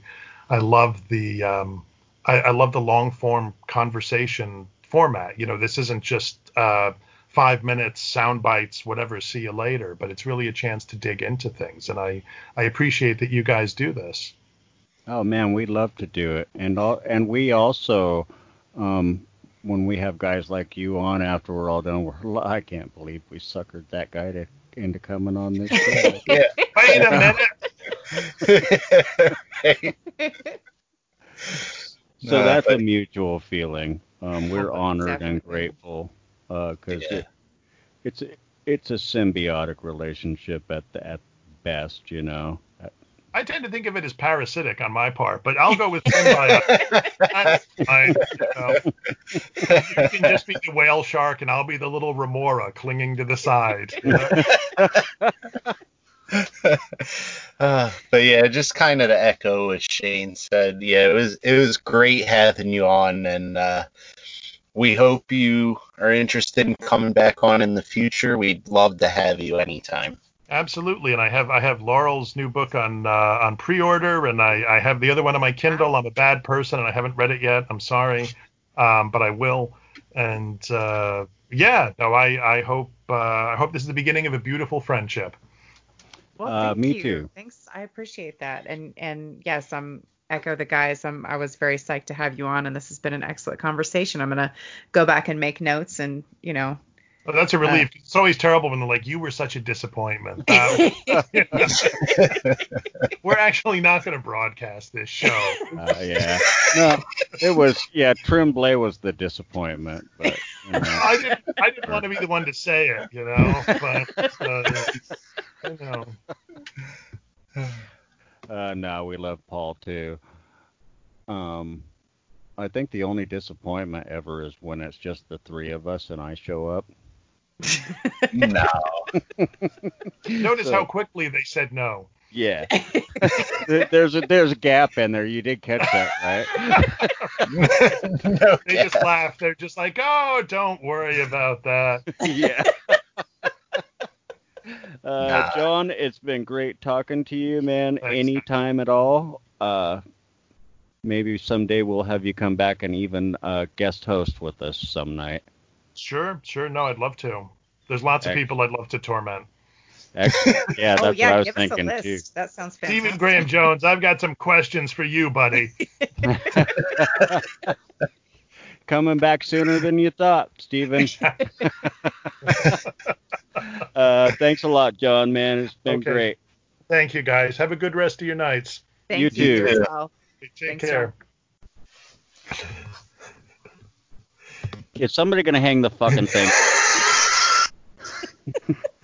I love the, um, I, I, love the long form conversation format. You know, this isn't just, uh, five minutes, sound bites, whatever, see you later, but it's really a chance to dig into things. And I, I appreciate that you guys do this. Oh man, we love to do it. And all, and we also, um, when we have guys like you on after we're all done, we're I can't believe we suckered that guy to, into coming on this show. Yeah. Wait a minute. so Nah, that's a mutual feeling. Um, we're honored and grateful because Yeah. it, it's a, it's a symbiotic relationship at the at best, you know. I tend to think of it as parasitic on my part, but I'll go with symbiotic. That's fine. You, know. You can just be the whale shark, and I'll be the little remora clinging to the side. you know? Uh, but yeah, just kind of to echo what Shane said. Yeah, it was it was great having you on, and uh, we hope you are interested in coming back on in the future. We'd love to have you anytime. Absolutely, and I have I have Laurel's new book on uh, on pre-order, and I, I have the other one on my Kindle. I'm a bad person, and I haven't read it yet. I'm sorry, um, but I will. And uh, yeah, no, I I hope uh, I hope this is the beginning of a beautiful friendship. Well, Uh, me you. too. Thanks. I appreciate that. And and yes, I'm echo the guys. I'm I was very psyched to have you on, and this has been an excellent conversation. I'm gonna go back and make notes, and you know. Well, that's a relief. it's always terrible when they're like, "You were such a disappointment." Uh, we're actually not going to broadcast this show. Uh, yeah. No, it was yeah. Tremblay was the disappointment, but you know. I didn't I didn't want to be the one to say it, you know, but uh, you know. Uh, no, we love Paul too. Um, I think the only disappointment ever is when it's just the three of us and I show up. No. Notice So- how quickly they said no. Yeah. There's a there's a gap in there. You did catch that, right? no They just laugh. They're just like, "Oh, don't worry about that." yeah. Uh, Nah. John, it's been great talking to you, man. Thanks. Anytime at all. Uh, maybe someday we'll have you come back and even uh, guest host with us some night. Sure, sure. No, I'd love to. There's lots of people I'd love to torment. Excellent. Yeah, that's oh what I was give us a thinking list. too. That sounds fantastic. Stephen Graham Jones, I've got some questions for you, buddy. Coming back sooner than you thought, Stephen. uh, thanks a lot, John, man. It's been Okay. great. Thank you, guys. Have a good rest of your nights. Thank You you, too. as well. Take Thanks, care. Is somebody to hang the fucking thing?